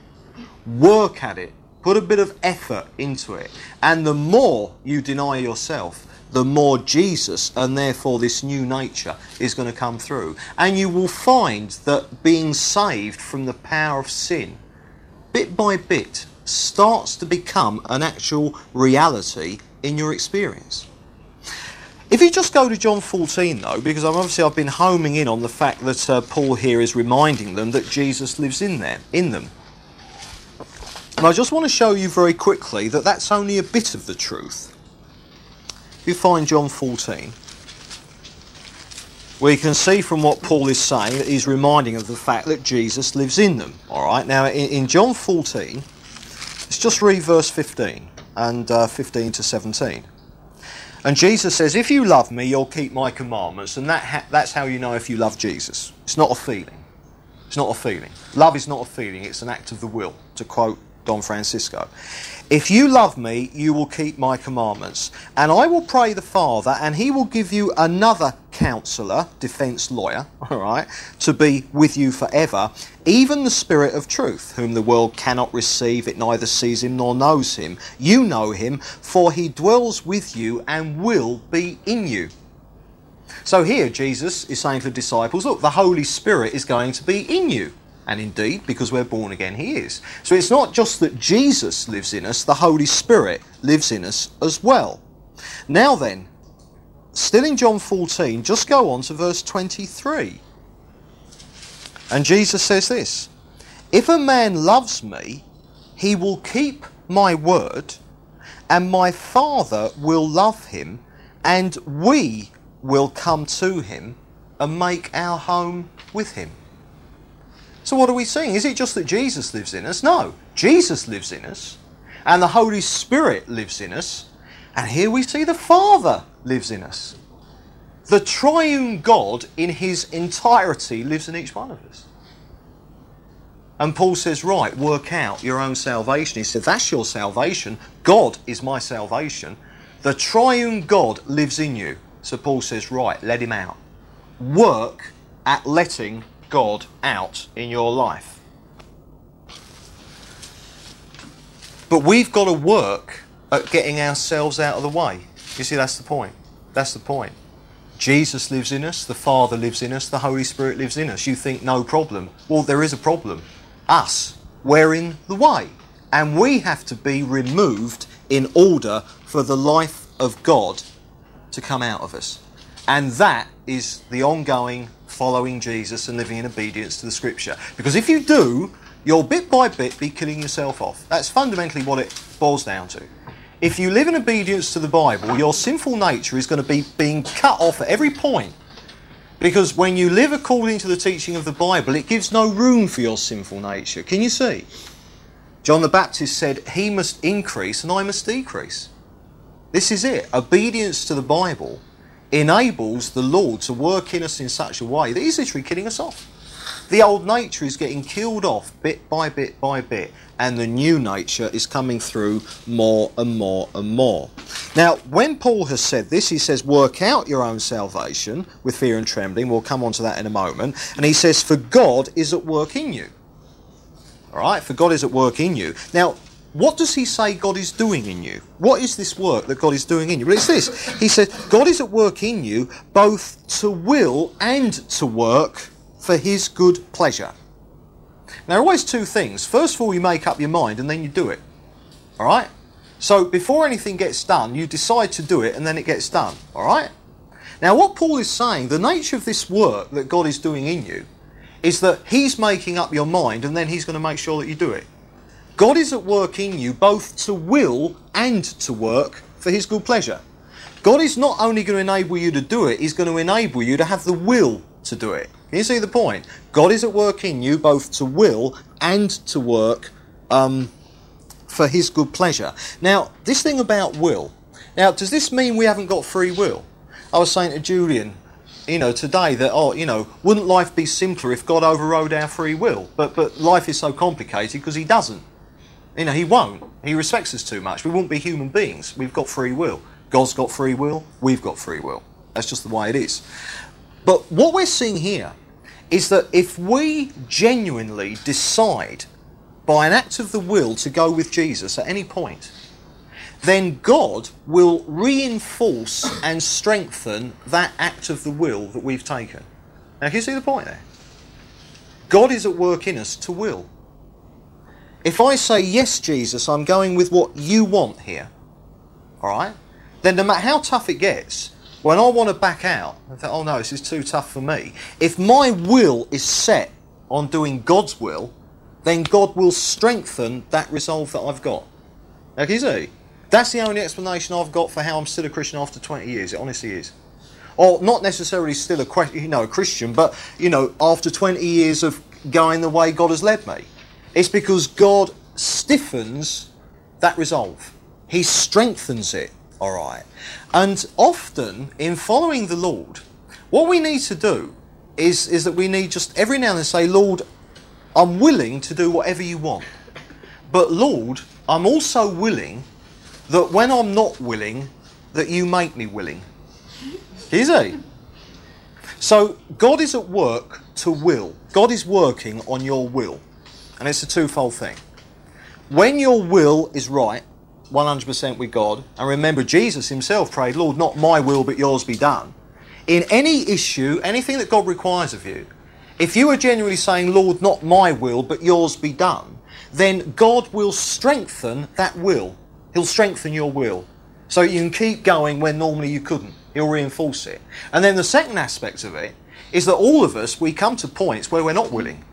Work at it. Put a bit of effort into it. And the more you deny yourself, the more Jesus and therefore this new nature is going to come through. And you will find that being saved from the power of sin, bit by bit, starts to become an actual reality in your experience. If you just go to John 14, though, because obviously I've been homing in on the fact that uh, Paul here is reminding them that Jesus lives in them, in them. And I just want to show you very quickly that that's only a bit of the truth you find John 14, we can see from what Paul is saying that he's reminding of the fact that Jesus lives in them. All right, now in, in John 14, let's just read verse 15 and uh, 15 to 17. And Jesus says, If you love me, you'll keep my commandments. And that ha- that's how you know if you love Jesus. It's not a feeling. It's not a feeling. Love is not a feeling, it's an act of the will, to quote Don Francisco. If you love me, you will keep my commandments. And I will pray the Father, and he will give you another counselor, defense lawyer, all right, to be with you forever, even the Spirit of truth, whom the world cannot receive, it neither sees him nor knows him. You know him, for he dwells with you and will be in you. So here, Jesus is saying to the disciples, look, the Holy Spirit is going to be in you. And indeed, because we're born again, He is. So it's not just that Jesus lives in us, the Holy Spirit lives in us as well. Now then, still in John 14, just go on to verse 23. And Jesus says this If a man loves me, he will keep my word, and my Father will love him, and we will come to him and make our home with him. So what are we seeing? Is it just that Jesus lives in us? No. Jesus lives in us, and the Holy Spirit lives in us, and here we see the Father lives in us. The triune God in his entirety lives in each one of us. And Paul says, right, work out your own salvation. He said, that's your salvation. God is my salvation. The triune God lives in you. So Paul says, right, let him out. Work at letting God out in your life. But we've got to work at getting ourselves out of the way. You see, that's the point. That's the point. Jesus lives in us, the Father lives in us, the Holy Spirit lives in us. You think no problem. Well, there is a problem. Us. We're in the way. And we have to be removed in order for the life of God to come out of us. And that is the ongoing following Jesus and living in obedience to the Scripture. Because if you do, you'll bit by bit be killing yourself off. That's fundamentally what it boils down to. If you live in obedience to the Bible, your sinful nature is going to be being cut off at every point. Because when you live according to the teaching of the Bible, it gives no room for your sinful nature. Can you see? John the Baptist said, He must increase and I must decrease. This is it. Obedience to the Bible enables the Lord to work in us in such a way that He's literally killing us off. The old nature is getting killed off bit by bit by bit, and the new nature is coming through more and more and more. Now, when Paul has said this, he says, work out your own salvation with fear and trembling. We'll come on to that in a moment. And he says, for God is at work in you. All right, for God is at work in you. Now, what does he say God is doing in you? What is this work that God is doing in you? Well, it's this. He says, God is at work in you both to will and to work for his good pleasure. Now, there are always two things. First of all, you make up your mind and then you do it. All right? So before anything gets done, you decide to do it and then it gets done. All right? Now, what Paul is saying, the nature of this work that God is doing in you, is that He's making up your mind and then He's going to make sure that you do it. God is at work in you both to will and to work for His good pleasure. God is not only going to enable you to do it, He's going to enable you to have the will to do it. Can you see the point? God is at work in you both to will and to work um, for His good pleasure. Now, this thing about will. Now, does this mean we haven't got free will? I was saying to Julian, you know, today that oh, you know, wouldn't life be simpler if God overrode our free will? But but life is so complicated because He doesn't. You know, He won't. He respects us too much. We won't be human beings. We've got free will. God's got free will. We've got free will. That's just the way it is. But what we're seeing here is that if we genuinely decide by an act of the will to go with Jesus at any point, then God will reinforce and strengthen that act of the will that we've taken. Now, can you see the point there? God is at work in us to will. If I say, Yes, Jesus, I'm going with what you want here, all right, then no matter how tough it gets, when I want to back out, I think, Oh no, this is too tough for me. If my will is set on doing God's will, then God will strengthen that resolve that I've got. Now, can you see? That's the only explanation I've got for how I'm still a Christian after 20 years. It honestly is. Or not necessarily still a you know a Christian, but you know after 20 years of going the way God has led me, it's because God stiffens that resolve. He strengthens it. All right. And often in following the Lord, what we need to do is is that we need just every now and then say, Lord, I'm willing to do whatever you want. But Lord, I'm also willing that when I'm not willing, that you make me willing. Is he? So God is at work to will. God is working on your will. And it's a twofold thing. When your will is right, 100% with God, and remember Jesus himself prayed, Lord, not my will but yours be done. In any issue, anything that God requires of you, if you are genuinely saying, Lord, not my will, but yours be done, then God will strengthen that will. He'll strengthen your will. So you can keep going when normally you couldn't. He'll reinforce it. And then the second aspect of it is that all of us, we come to points where we're not willing.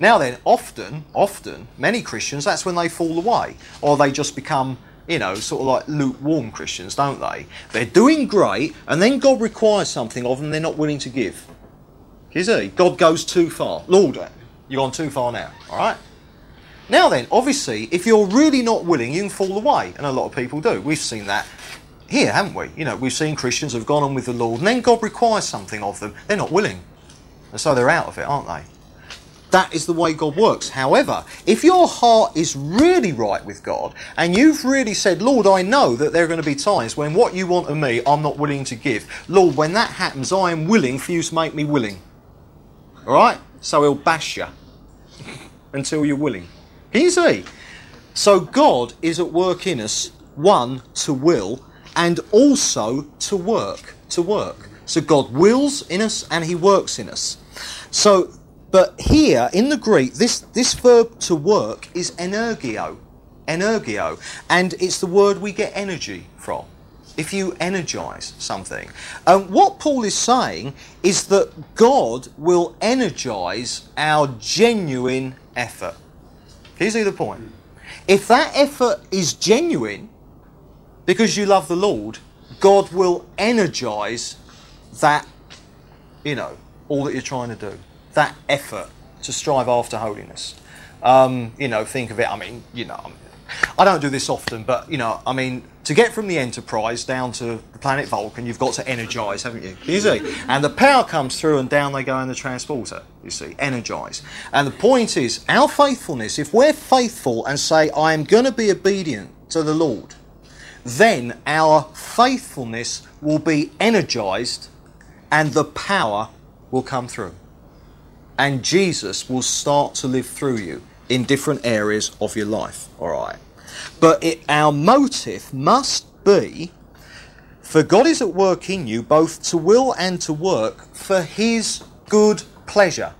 Now then, often, often, many Christians, that's when they fall away. Or they just become, you know, sort of like lukewarm Christians, don't they? They're doing great, and then God requires something of them they're not willing to give. You see, God goes too far. Lord, you've gone too far now. All right? Now then, obviously, if you're really not willing, you can fall away, and a lot of people do. We've seen that here, haven't we? You know, we've seen Christians have gone on with the Lord, and then God requires something of them. They're not willing. And so they're out of it, aren't they? That is the way God works. However, if your heart is really right with God and you've really said, Lord, I know that there are going to be times when what you want of me, I'm not willing to give. Lord, when that happens, I am willing for you to make me willing. All right? So he'll bash you until you're willing. Can you see? So God is at work in us, one, to will, and also to work. To work. So God wills in us and he works in us. So, but here in the Greek, this, this verb to work is energio. Energio. And it's the word we get energy from if you energize something. Um, what Paul is saying is that God will energize our genuine effort. Can you see the point? If that effort is genuine because you love the Lord, God will energize that, you know, all that you're trying to do. That effort to strive after holiness. Um, you know, think of it, I mean, you know, I don't do this often, but you know, I mean, to get from the Enterprise down to the planet Vulcan, you've got to energise, haven't you? You see, and the power comes through, and down they go in the transporter. You see, energise. And the point is, our faithfulness. If we're faithful and say, "I am going to be obedient to the Lord," then our faithfulness will be energized and the power will come through. And Jesus will start to live through you in different areas of your life, all right? But it, our motive must be for God is at work in you both to will and to work for His good pleasure.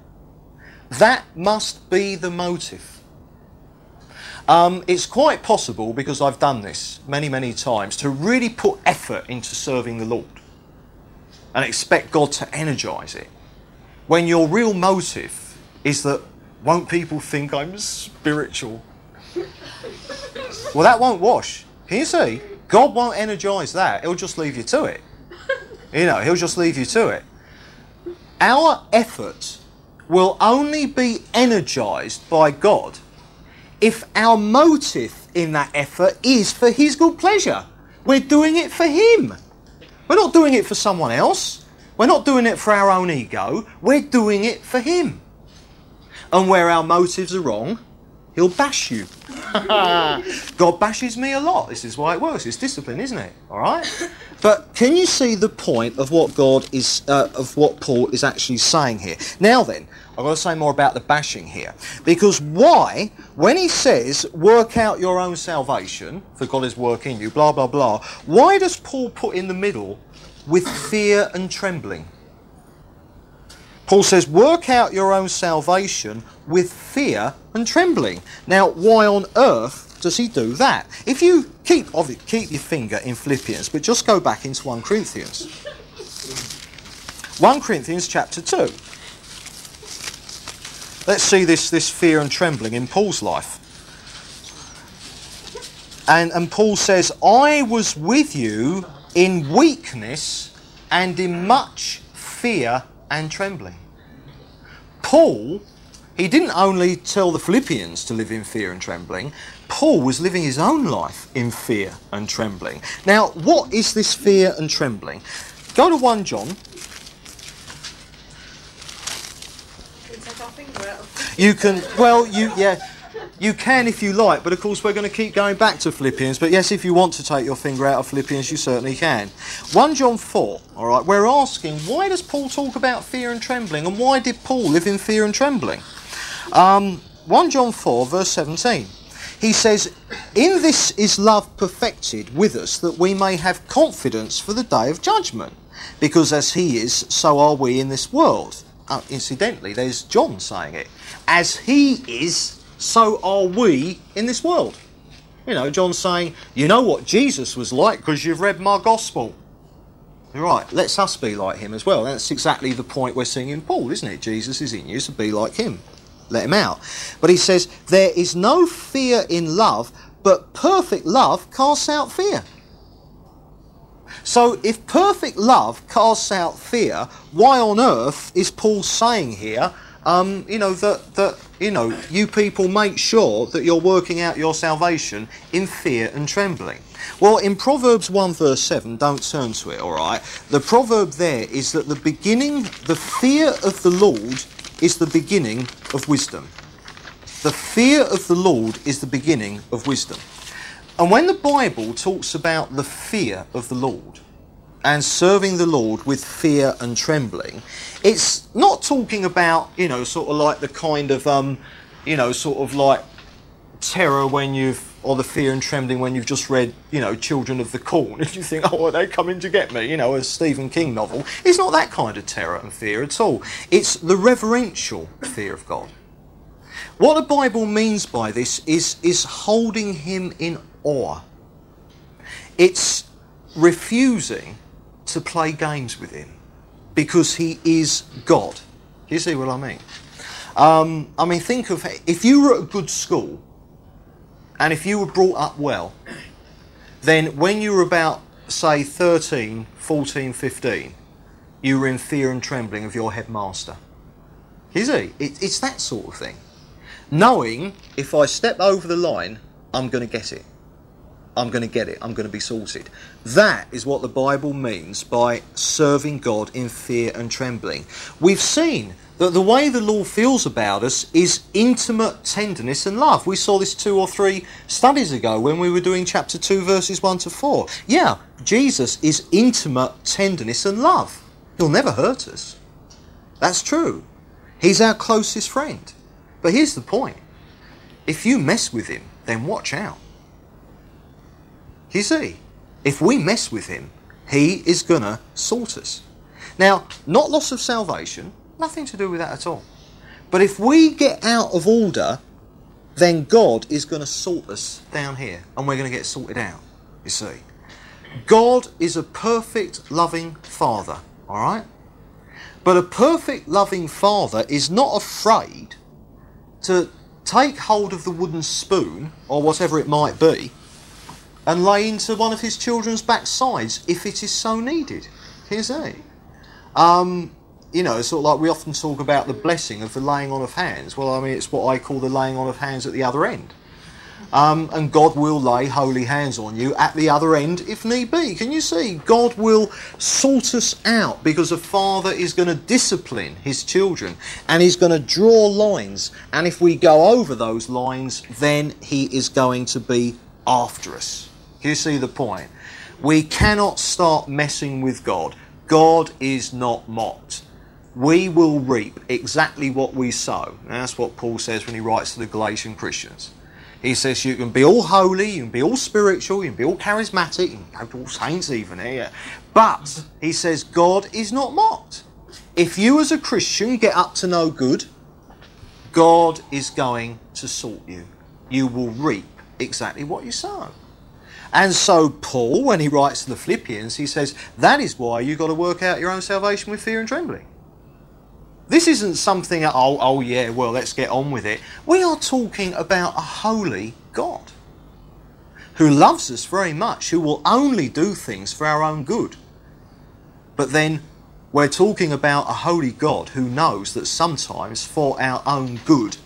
That must be the motive. Um, it's quite possible, because I've done this many, many times, to really put effort into serving the Lord and expect God to energize it. When your real motive is that, won't people think I'm spiritual? well, that won't wash. Can you see? God won't energize that. He'll just leave you to it. You know, He'll just leave you to it. Our effort will only be energized by God if our motive in that effort is for His good pleasure. We're doing it for Him. We're not doing it for someone else. We're not doing it for our own ego. We're doing it for Him. And where our motives are wrong, He'll bash you. God bashes me a lot. This is why it works. It's discipline, isn't it? All right. But can you see the point of what God is, uh, of what Paul is actually saying here? Now then, I've got to say more about the bashing here. Because why, when he says, work out your own salvation, for God is working you, blah, blah, blah, why does Paul put in the middle with fear and trembling? Paul says, work out your own salvation with fear and trembling. Now, why on earth does he do that? If you keep keep your finger in Philippians, but just go back into 1 Corinthians. 1 Corinthians chapter 2. Let's see this, this fear and trembling in Paul's life. And, and Paul says, I was with you in weakness and in much fear and trembling. Paul, he didn't only tell the Philippians to live in fear and trembling, Paul was living his own life in fear and trembling. Now, what is this fear and trembling? Go to 1 John. You can, well, you, yeah. You can if you like, but of course we're going to keep going back to Philippians. But yes, if you want to take your finger out of Philippians, you certainly can. 1 John 4, all right, we're asking why does Paul talk about fear and trembling and why did Paul live in fear and trembling? Um, 1 John 4, verse 17. He says, In this is love perfected with us, that we may have confidence for the day of judgment. Because as he is, so are we in this world. Uh, incidentally, there's John saying it. As he is, so are we in this world. You know, John's saying, you know what Jesus was like because you've read my gospel. Right, let's us be like him as well. That's exactly the point we're seeing in Paul, isn't it? Jesus is in you, so be like him. Let him out. But he says, there is no fear in love, but perfect love casts out fear. So if perfect love casts out fear, why on earth is Paul saying here, um, you know, that, that, you know, you people make sure that you're working out your salvation in fear and trembling. Well, in Proverbs 1 verse 7, don't turn to it, all right? The proverb there is that the beginning, the fear of the Lord is the beginning of wisdom. The fear of the Lord is the beginning of wisdom. And when the Bible talks about the fear of the Lord, and serving the Lord with fear and trembling, it's not talking about, you know, sort of like the kind of, um, you know, sort of like terror when you've, or the fear and trembling when you've just read, you know, Children of the Corn. If you think, oh, are they coming to get me? You know, a Stephen King novel. It's not that kind of terror and fear at all. It's the reverential fear of God. What the Bible means by this is, is holding him in awe. It's refusing to play games with him because he is God. You see what I mean? Um, I mean, think of if you were at a good school and if you were brought up well, then when you were about, say, 13, 14, 15, you were in fear and trembling of your headmaster. You see, it, it's that sort of thing. Knowing if I step over the line, I'm going to get it. I'm going to get it. I'm going to be sorted. That is what the Bible means by serving God in fear and trembling. We've seen that the way the Lord feels about us is intimate tenderness and love. We saw this two or three studies ago when we were doing chapter 2, verses 1 to 4. Yeah, Jesus is intimate tenderness and love. He'll never hurt us. That's true. He's our closest friend. But here's the point if you mess with him, then watch out. You see, if we mess with him, he is to sort us. Now, not loss of salvation, nothing to do with that at all. But if we get out of order, then God is going to sort us down here and we're going to get sorted out, you see. God is a perfect, loving Father, all right? But a perfect, loving Father is not afraid to take hold of the wooden spoon or whatever it might be and lay into one of his children's backsides if it is so needed. You see? Um, you know, it's sort of like we often talk about the blessing of the laying on of hands. Well, I mean, it's what I call the laying on of hands at the other end. Um, and God will lay holy hands on you at the other end if need be. Can you see? God will sort us out because a father is going to discipline his children and he's going to draw lines. And if we go over those lines, then he is going to be after us. You see the point? We cannot start messing with God. God is not mocked. We will reap exactly what we sow. And that's what Paul says when he writes to the Galatian Christians. He says you can be all holy, you can be all spiritual, you can be all charismatic, you can to all saints even here. But he says God is not mocked. If you as a Christian get up to no good, God is going to sort you. You will reap exactly what you sow. And so, Paul, when he writes to the Philippians, he says, That is why you've got to work out your own salvation with fear and trembling. This isn't something, oh, oh yeah, well, let's get on with it. We are talking about a holy God who loves us very much, who will only do things for our own good. But then we're talking about a holy God who knows that sometimes for our own good,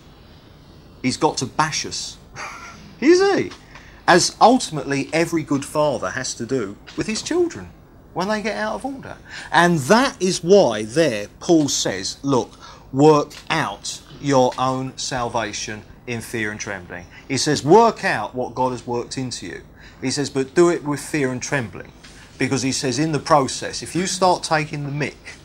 he's got to bash us. Is he? As ultimately every good father has to do with his children when they get out of order. And that is why there Paul says, look, work out your own salvation in fear and trembling. He says, work out what God has worked into you. He says, but do it with fear and trembling. Because he says, in the process, if you start taking the mick,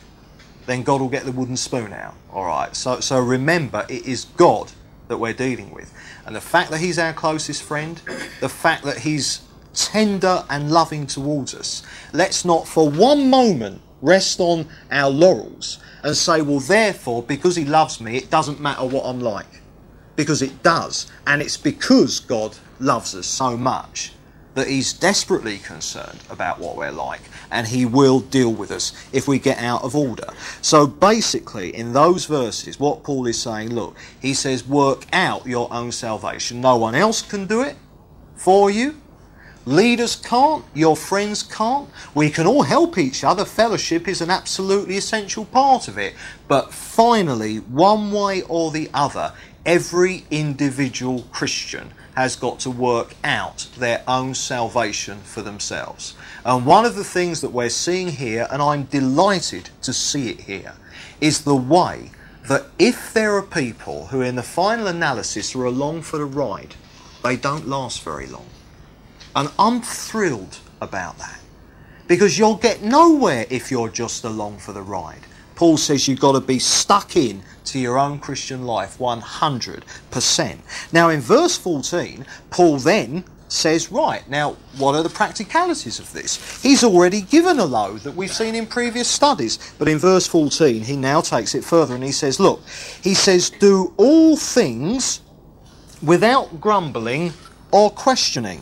then God will get the wooden spoon out. All right. So, so remember, it is God that we're dealing with. And the fact that he's our closest friend, the fact that he's tender and loving towards us, let's not for one moment rest on our laurels and say, well, therefore, because he loves me, it doesn't matter what I'm like. Because it does. And it's because God loves us so much that he's desperately concerned about what we're like and he will deal with us if we get out of order. So basically, in those verses, what Paul is saying, look, he says, work out your own salvation. No one else can do it for you. Leaders can't, your friends can't. We can all help each other. Fellowship is an absolutely essential part of it. But finally, one way or the other, every individual Christian has got to work out their own salvation for themselves. And one of the things that we're seeing here, and I'm delighted to see it here, is the way that if there are people who, in the final analysis, are along for the ride, they don't last very long. And I'm thrilled about that. Because you'll get nowhere if you're just along for the ride. Paul says you've got to be stuck in to your own Christian life 100%. Now, in verse 14, Paul then says, right, now what are the practicalities of this? He's already given a load that we've seen in previous studies, but in verse 14, he now takes it further and he says, look, he says, do all things without grumbling or questioning.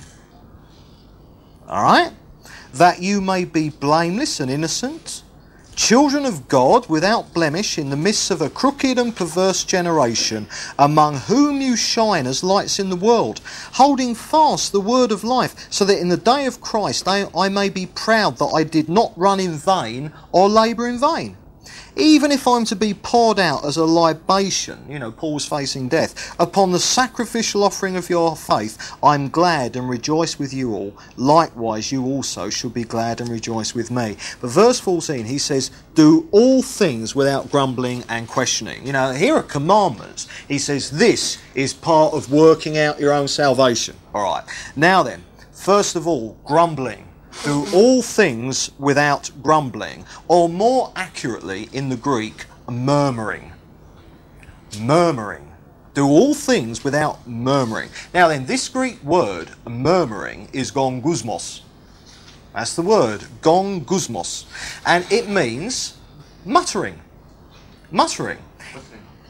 All right? That you may be blameless and innocent children of God without blemish in the midst of a crooked and perverse generation, among whom you shine as lights in the world, holding fast the word of life, so that in the day of Christ I, I may be proud that I did not run in vain or labour in vain. Even if I'm to be poured out as a libation, you know, Paul's facing death, upon the sacrificial offering of your faith, I'm glad and rejoice with you all. Likewise, you also should be glad and rejoice with me. But verse 14, he says, Do all things without grumbling and questioning. You know, here are commandments. He says, This is part of working out your own salvation. All right. Now then, first of all, grumbling do all things without grumbling, or more accurately in the Greek, murmuring. Murmuring. Do all things without murmuring. Now then, this Greek word, murmuring, is gongusmos. That's the word, gongusmos. And it means muttering. Muttering.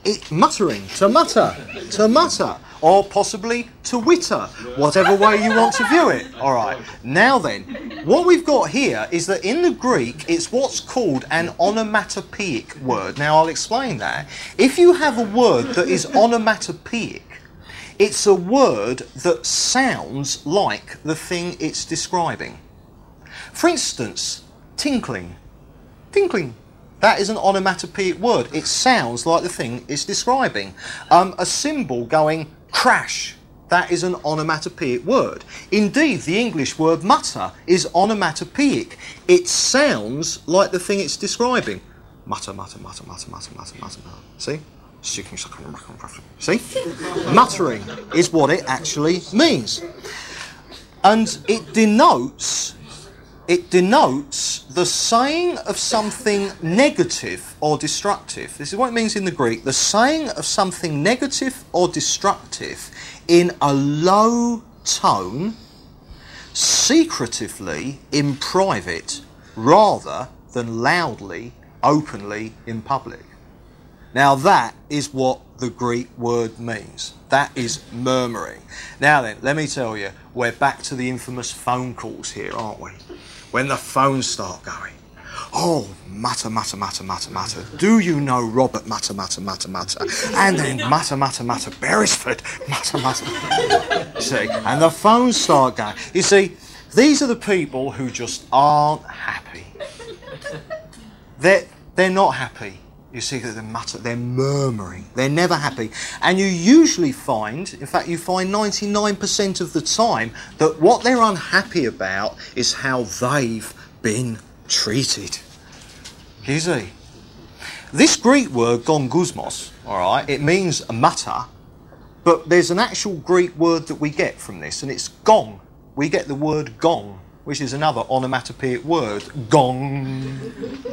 It, muttering, to mutter, to mutter or possibly to witter, whatever way you want to view it. All right. Now then, what we've got here is that in the Greek, it's what's called an onomatopoeic word. Now I'll explain that. If you have a word that is onomatopoeic, it's a word that sounds like the thing it's describing. For instance, tinkling. Tinkling. That is an onomatopoeic word. It sounds like the thing it's describing. Um, a cymbal going Crash. That is an onomatopoeic word. Indeed, the English word mutter is onomatopoeic. It sounds like the thing it's describing. Mutter, mutter, mutter, mutter, mutter, mutter, mutter. See? See? Muttering is what it actually means. And it denotes it denotes the saying of something negative or destructive. This is what it means in the Greek the saying of something negative or destructive in a low tone, secretively in private, rather than loudly, openly in public. Now, that is what the Greek word means. That is murmuring. Now, then, let me tell you, we're back to the infamous phone calls here, aren't we? When the phones start going. Oh, mutter, mutter, mutter, mutter, mutter. Do you know Robert mutter, mutter, mutter, mutter? And then mutter, mutter, mutter, Beresford, mutter, mutter. see, and the phones start going. You see, these are the people who just aren't happy. They're, they're not happy. You see that they're mutter, they're murmuring, they're never happy. And you usually find, in fact, you find 99% of the time, that what they're unhappy about is how they've been treated. You see? This Greek word, gongusmos, all right, it means a mutter, but there's an actual Greek word that we get from this, and it's gong. We get the word gong which is another onomatopoeic word, gong.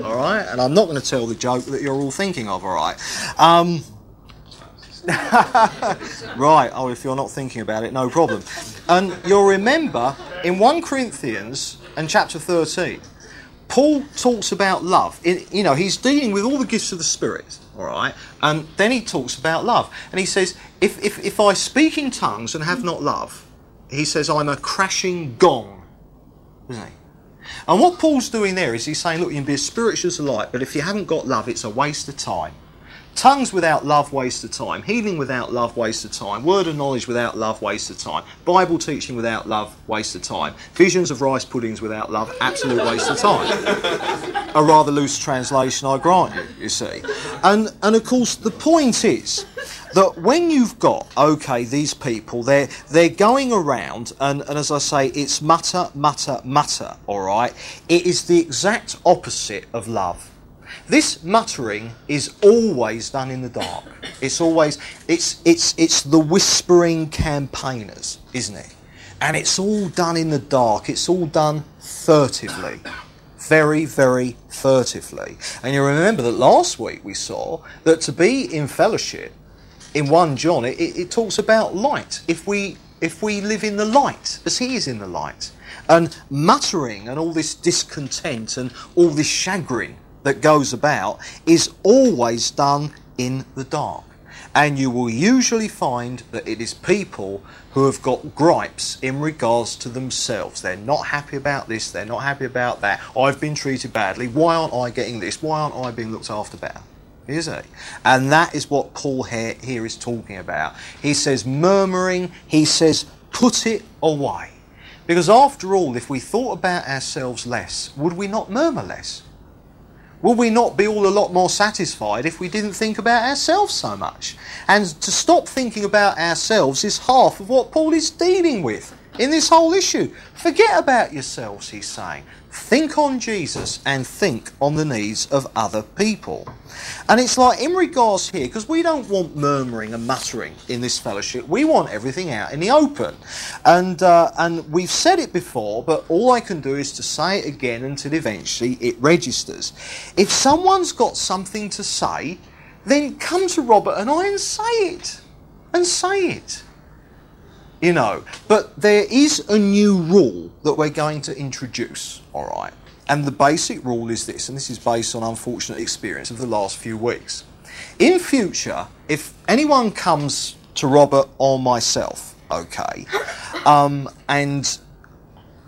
All right, and I'm not going to tell the joke that you're all thinking of. All right. Um, right. Oh, if you're not thinking about it, no problem. And you'll remember in 1 Corinthians and chapter 13, Paul talks about love. In, you know, he's dealing with all the gifts of the Spirit, all right? And then he talks about love. And he says, if, if, if I speak in tongues and have not love, he says, I'm a crashing gong he? And what Paul's doing there is he's saying, look, you can be as spiritual as a light, but if you haven't got love, it's a waste of time. Tongues without love, waste of time. Healing without love, waste of time. Word of knowledge without love, waste of time. Bible teaching without love, waste of time. Visions of rice puddings without love, absolute waste of time. a rather loose translation, I grant you, you see. And, and of course, the point is that when you've got, okay, these people, they're, they're going around, and, and as I say, it's mutter, mutter, mutter, all right? It is the exact opposite of love. This muttering is always done in the dark. It's always it's it's it's the whispering campaigners, isn't it? And it's all done in the dark. It's all done furtively. Very, very furtively. And you remember that last week we saw that to be in fellowship in 1 John, it, it, talks about light. If we if we live in the light, as he is in the light. And muttering and all this discontent and all this chagrin that goes about is always done in the dark. And you will usually find that it is people who have got gripes in regards to themselves. They're not happy about this, they're not happy about that. I've been treated badly. Why aren't I getting this? Why aren't I being looked after better? Is he? And that is what Paul here, here is talking about. He says murmuring, he says put it away. Because after all, if we thought about ourselves less, would we not murmur less? Will we not be all a lot more satisfied if we didn't think about ourselves so much? And to stop thinking about ourselves is half of what Paul is dealing with in this whole issue. Forget about yourselves, he's saying. Think on Jesus and think on the needs of other people. And it's like in regards here, because we don't want murmuring and muttering in this fellowship. We want everything out in the open. And, uh, and we've said it before, but all I can do is to say it again until eventually it registers. If someone's got something to say, then come to Robert and I and say it. And say it you know. But there is a new rule that we're going to introduce, all right? And the basic rule is this, and this is based on unfortunate experience of the last few weeks. In future, if anyone comes to Robert or myself, okay, um, and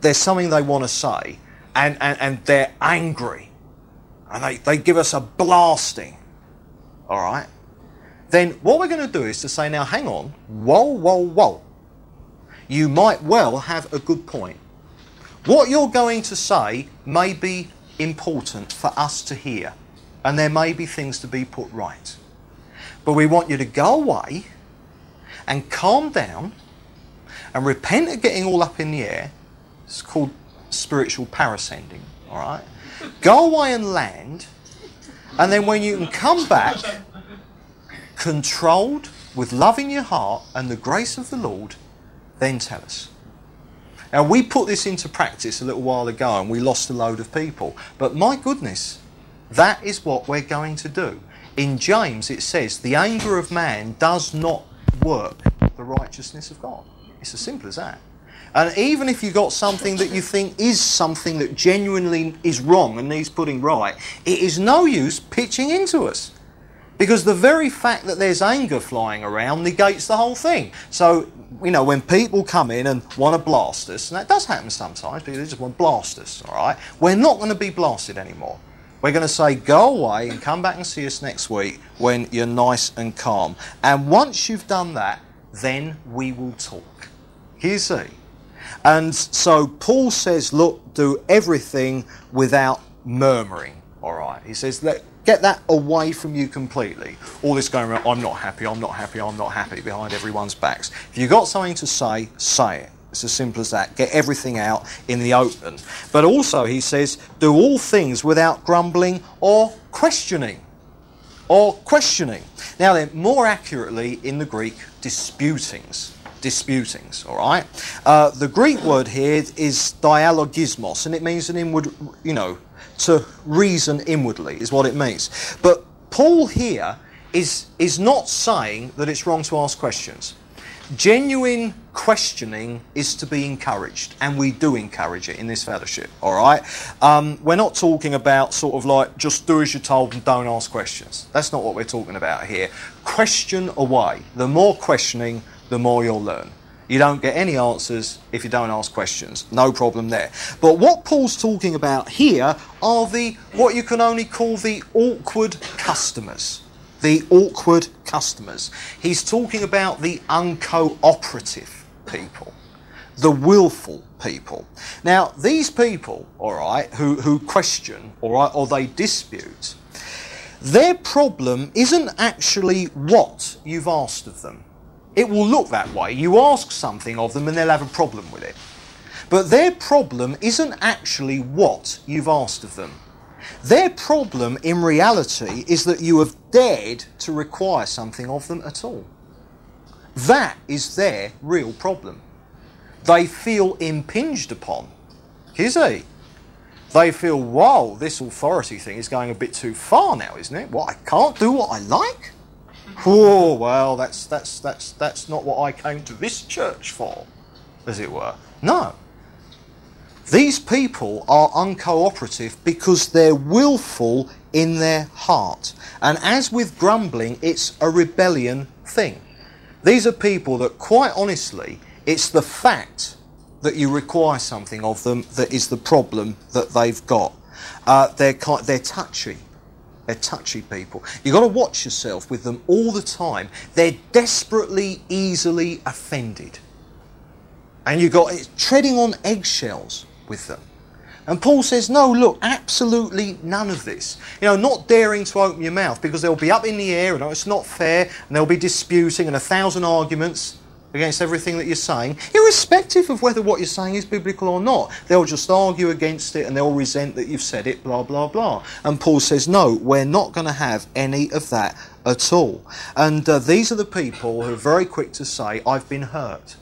there's something they want to say, and, and, and they're angry, and they, they give us a blasting, all right, then what we're going to do is to say, now hang on, whoa, whoa, whoa you might well have a good point. What you're going to say may be important for us to hear, and there may be things to be put right. But we want you to go away and calm down and repent of getting all up in the air. It's called spiritual parascending, all right? Go away and land, and then when you can come back, controlled with love in your heart and the grace of the Lord, then tell us. Now, we put this into practice a little while ago and we lost a load of people. But my goodness, that is what we're going to do. In James, it says, the anger of man does not work the righteousness of God. It's as simple as that. And even if you've got something that you think is something that genuinely is wrong and needs putting right, it is no use pitching into us. Because the very fact that there's anger flying around negates the whole thing. So, you know, when people come in and want to blast us, and that does happen sometimes, people just want to blast us, all right? We're not going to be blasted anymore. We're going to say, go away and come back and see us next week when you're nice and calm. And once you've done that, then we will talk. You see? And so Paul says, look, do everything without murmuring. All right. He says, let Get that away from you completely. All this going around, I'm not happy, I'm not happy, I'm not happy behind everyone's backs. If you've got something to say, say it. It's as simple as that. Get everything out in the open. But also, he says, do all things without grumbling or questioning. Or questioning. Now, then, more accurately in the Greek, disputings disputings, all right? Uh, the Greek word here is dialogismos, and it means an inward, you know, to reason inwardly, is what it means. But Paul here is, is not saying that it's wrong to ask questions. Genuine questioning is to be encouraged, and we do encourage it in this fellowship, all right? Um, we're not talking about sort of like just do as you're told and don't ask questions. That's not what we're talking about here. Question away. The more questioning, the more you'll learn. You don't get any answers if you don't ask questions. No problem there. But what Paul's talking about here are the what you can only call the awkward customers. The awkward customers. He's talking about the uncooperative people, the willful people. Now, these people, all right, who, who question, all right, or they dispute, their problem isn't actually what you've asked of them. It will look that way. You ask something of them and they'll have a problem with it. But their problem isn't actually what you've asked of them. Their problem in reality is that you have dared to require something of them at all. That is their real problem. They feel impinged upon. You see? They feel, whoa, this authority thing is going a bit too far now, isn't it? What, I can't do what I like? Oh, well, that's, that's, that's, that's not what I came to this church for, as it were. No. These people are uncooperative because they're willful in their heart. And as with grumbling, it's a rebellion thing. These are people that, quite honestly, it's the fact that you require something of them that is the problem that they've got. Uh, they're, they're touchy. They're touchy people. You've got to watch yourself with them all the time. They're desperately, easily offended. And you've got it treading on eggshells with them. And Paul says, no, look, absolutely none of this. You know, not daring to open your mouth because they'll be up in the air and it's not fair and they'll be disputing and a thousand arguments against everything that you're saying, irrespective of whether what you're saying is biblical or not. They'll just argue against it and they'll resent that you've said it, blah, blah, blah. And Paul says, no, we're not going to have any of that at all. And uh, these are the people who are very quick to say, I've been hurt.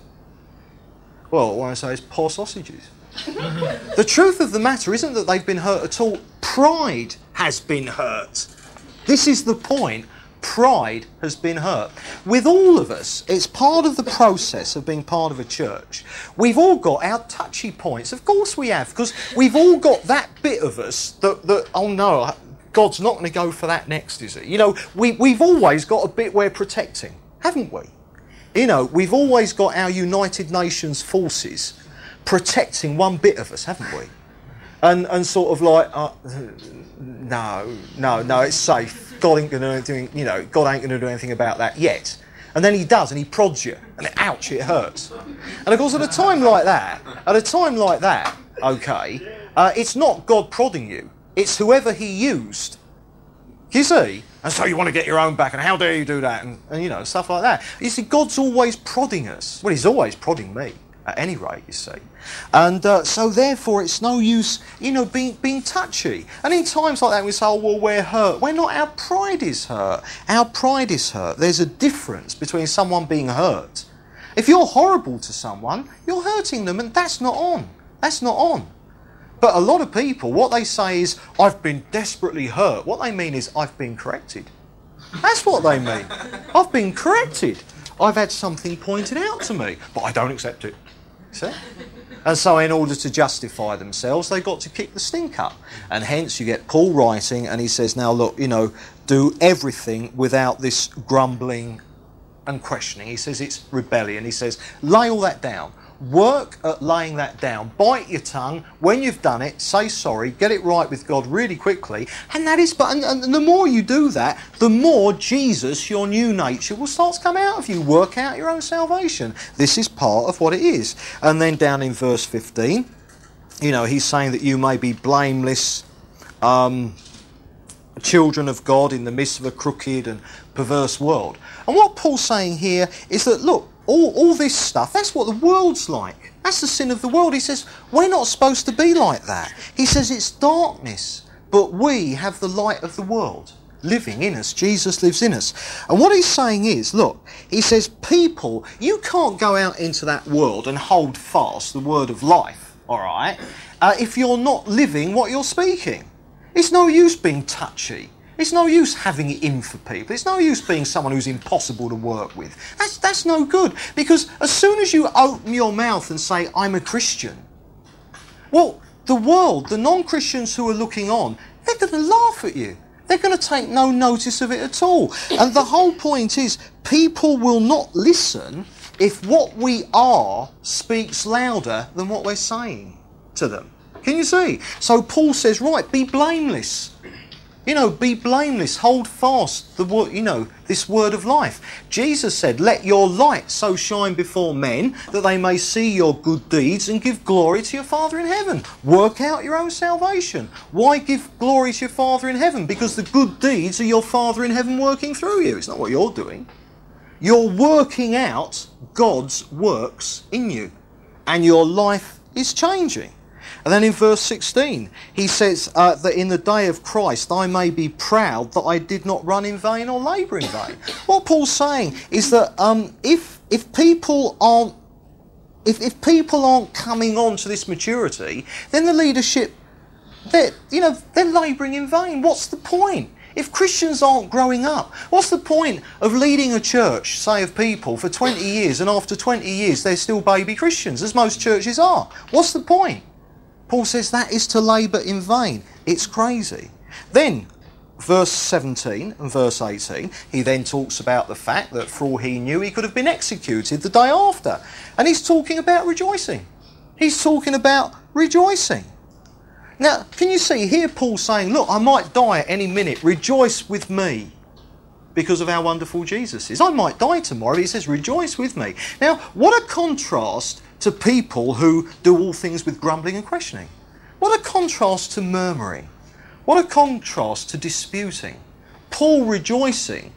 Well, what I say is poor sausages. the truth of the matter isn't that they've been hurt at all. Pride has been hurt. This is the point. Pride has been hurt. With all of us, it's part of the process of being part of a church. We've all got our touchy points. Of course we have, because we've all got that bit of us that, that oh no, God's not going to go for that next, is he? You know, we, we've always got a bit we're protecting, haven't we? You know, we've always got our United Nations forces protecting one bit of us, haven't we? And, and sort of like, uh, no, no, no, it's safe. God ain't to do, you know, God ain't to do anything about that yet. And then he does, and he prods you, and ouch, it hurts. And of course, at a time like that, at a time like that, okay, uh, it's not God prodding you; it's whoever He used. You see, and so you want to get your own back, and how dare you do that, and, and you know stuff like that. You see, God's always prodding us. Well, He's always prodding me at any rate, you see. And uh, so, therefore, it's no use, you know, being, being touchy. And in times like that, we say, oh, well, we're hurt. We're not, our pride is hurt. Our pride is hurt. There's a difference between someone being hurt. If you're horrible to someone, you're hurting them, and that's not on. That's not on. But a lot of people, what they say is, I've been desperately hurt. What they mean is, I've been corrected. That's what they mean. I've been corrected. I've had something pointed out to me, but I don't accept it. See? And so, in order to justify themselves, they got to kick the stink up. And hence, you get Paul writing, and he says, Now, look, you know, do everything without this grumbling and questioning. He says it's rebellion. He says, lay all that down. Work at laying that down. Bite your tongue. When you've done it, say sorry. Get it right with God really quickly. And that is, but and, and the more you do that, the more Jesus, your new nature, will start to come out of you. Work out your own salvation. This is part of what it is. And then down in verse 15, you know, he's saying that you may be blameless. Um, children of God in the midst of a crooked and perverse world. And what Paul's saying here is that, look, all, all this stuff, that's what the world's like. That's the sin of the world. He says, we're not supposed to be like that. He says it's darkness, but we have the light of the world living in us. Jesus lives in us. And what he's saying is, look, he says, people, you can't go out into that world and hold fast the word of life, all right, uh, if you're not living what you're speaking. It's no use being touchy. It's no use having it in for people. It's no use being someone who's impossible to work with. That's, that's no good because as soon as you open your mouth and say, I'm a Christian, well, the world, the non Christians who are looking on, they're going to laugh at you. They're going to take no notice of it at all. And the whole point is, people will not listen if what we are speaks louder than what we're saying to them. Can you see? So Paul says, right, be blameless. You know, be blameless, hold fast the you know, this word of life. Jesus said, Let your light so shine before men that they may see your good deeds and give glory to your Father in heaven. Work out your own salvation. Why give glory to your Father in heaven? Because the good deeds are your Father in heaven working through you. It's not what you're doing. You're working out God's works in you, and your life is changing. And then in verse 16, he says uh, that in the day of Christ I may be proud that I did not run in vain or labour in vain. what Paul's saying is that um, if, if people aren't if, if people aren't coming on to this maturity, then the leadership, they're, you know, they're labouring in vain. What's the point? If Christians aren't growing up, what's the point of leading a church, say of people, for 20 years and after 20 years they're still baby Christians, as most churches are? What's the point? Paul says that is to labour in vain. It's crazy. Then, verse 17 and verse 18, he then talks about the fact that for all he knew, he could have been executed the day after. And he's talking about rejoicing. He's talking about rejoicing. Now, can you see here Paul saying, Look, I might die at any minute. Rejoice with me because of how wonderful Jesus is. I might die tomorrow. He says, Rejoice with me. Now, what a contrast to people who do all things with grumbling and questioning. What a contrast to murmuring. What a contrast to disputing. Paul rejoicing,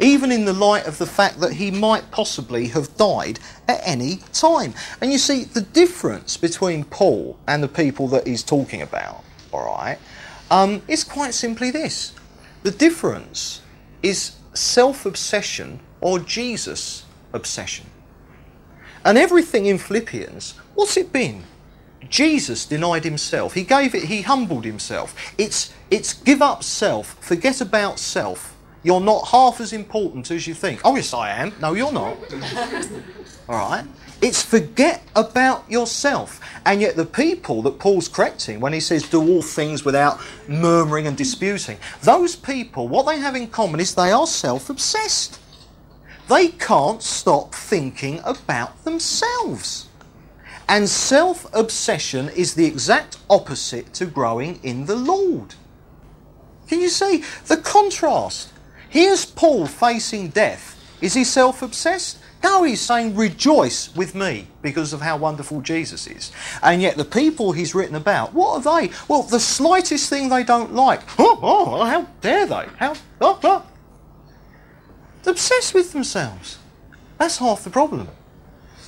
even in the light of the fact that he might possibly have died at any time. And you see, the difference between Paul and the people that he's talking about, all right, um, is quite simply this the difference is self obsession or Jesus obsession. And everything in Philippians, what's it been? Jesus denied himself. He gave it, he humbled himself. It's, it's give up self, forget about self. You're not half as important as you think. Oh, yes, I am. No, you're not. All right? It's forget about yourself. And yet, the people that Paul's correcting when he says do all things without murmuring and disputing, those people, what they have in common is they are self obsessed. They can't stop thinking about themselves. And self obsession is the exact opposite to growing in the Lord. Can you see the contrast? Here's Paul facing death. Is he self obsessed? No, he's saying, rejoice with me because of how wonderful Jesus is. And yet, the people he's written about, what are they? Well, the slightest thing they don't like. Oh, oh how dare they? How? Oh, oh. Obsessed with themselves. That's half the problem.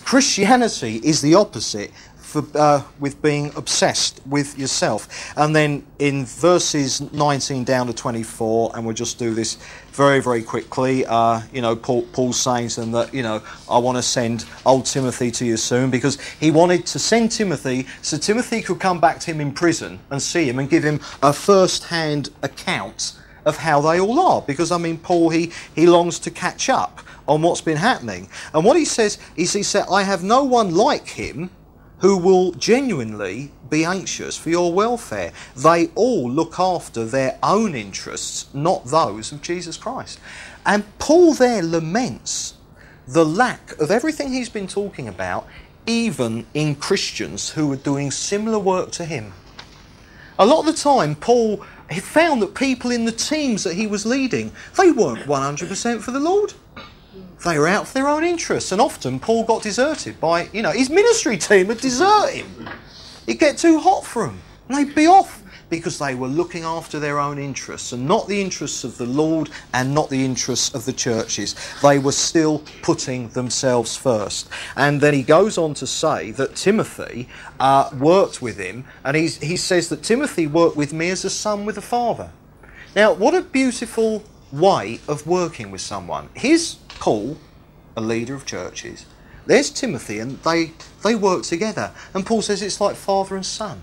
Christianity is the opposite for, uh, with being obsessed with yourself. And then in verses 19 down to 24, and we'll just do this very, very quickly. Uh, you know, Paul, Paul's saying to them that, you know, I want to send old Timothy to you soon because he wanted to send Timothy so Timothy could come back to him in prison and see him and give him a first hand account of how they all are. Because, I mean, Paul, he, he longs to catch up on what's been happening. And what he says is, he said, I have no one like him who will genuinely be anxious for your welfare. They all look after their own interests, not those of Jesus Christ. And Paul there laments the lack of everything he's been talking about, even in Christians who are doing similar work to him. A lot of the time, Paul he found that people in the teams that he was leading, they weren't 100% for the Lord. They were out for their own interests, and often Paul got deserted by, you know, his ministry team would desert him. It'd get too hot for them, and they'd be off because they were looking after their own interests and not the interests of the Lord and not the interests of the churches. They were still putting themselves first. And then he goes on to say that Timothy uh, worked with him, and he says that Timothy worked with me as a son with a father. Now, what a beautiful way of working with someone. Here's Paul, a leader of churches. There's Timothy, and they, they work together. And Paul says it's like father and son.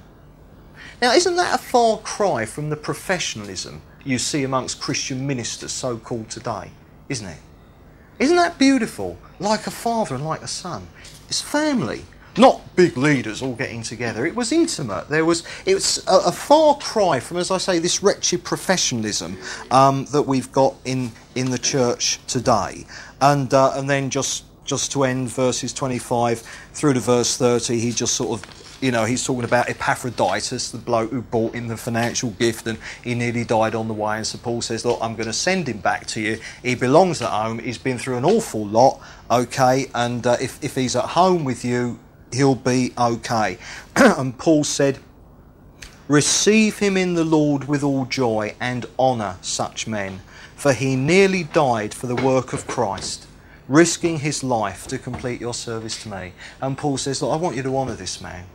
Now, isn't that a far cry from the professionalism you see amongst Christian ministers, so called today? Isn't it? Isn't that beautiful? Like a father and like a son. It's family not big leaders all getting together. It was intimate. There was it was a, a far cry from, as I say, this wretched professionalism um, that we've got in in the church today. And uh, and then just just to end verses 25 through to verse 30, he just sort of you know, he's talking about Epaphroditus, the bloke who brought him the financial gift and he nearly died on the way. And so Paul says, Look, I'm going to send him back to you. He belongs at home. He's been through an awful lot, okay? And uh, if, if he's at home with you, he'll be okay. and Paul said, Receive him in the Lord with all joy and honour such men, for he nearly died for the work of Christ, risking his life to complete your service to me. And Paul says, Look, I want you to honour this man.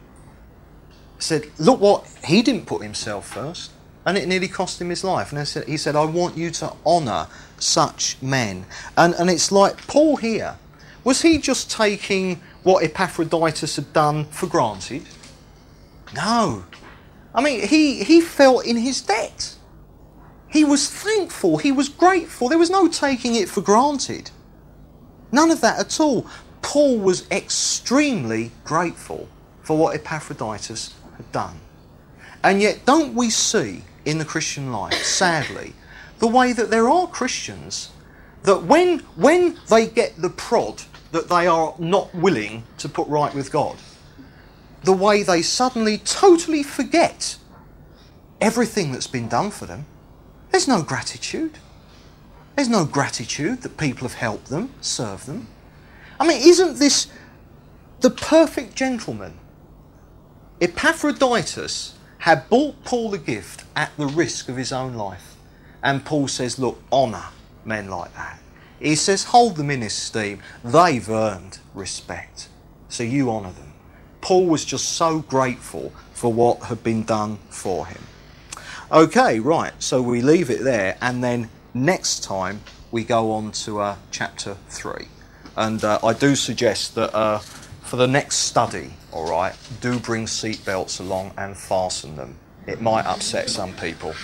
Said, Look what, he didn't put himself first, and it nearly cost him his life. And he said, I want you to honour such men. And, and it's like Paul here, was he just taking what Epaphroditus had done for granted? No. I mean, he, he felt in his debt. He was thankful, he was grateful. There was no taking it for granted. None of that at all. Paul was extremely grateful for what Epaphroditus done. And yet, don't we see in the Christian life, sadly, the way that there are Christians that when, when they get the prod that they are not willing to put right with God. The way they suddenly totally forget everything that's been done for them. There's no gratitude. There's no gratitude that people have helped them, served them. I mean, isn't this the perfect gentleman? Epaphroditus had bought Paul a gift at the risk of his own life. And Paul says, Look, honour men like that. He says, Hold them in esteem. They've earned respect. So you honour them. Paul was just so grateful for what had been done for him. Okay, right, so we leave it there, and then next time we go on to uh, chapter 3. And uh, I do suggest that uh, for the next study, all right, do bring seatbelts along and fasten them. It might upset some people.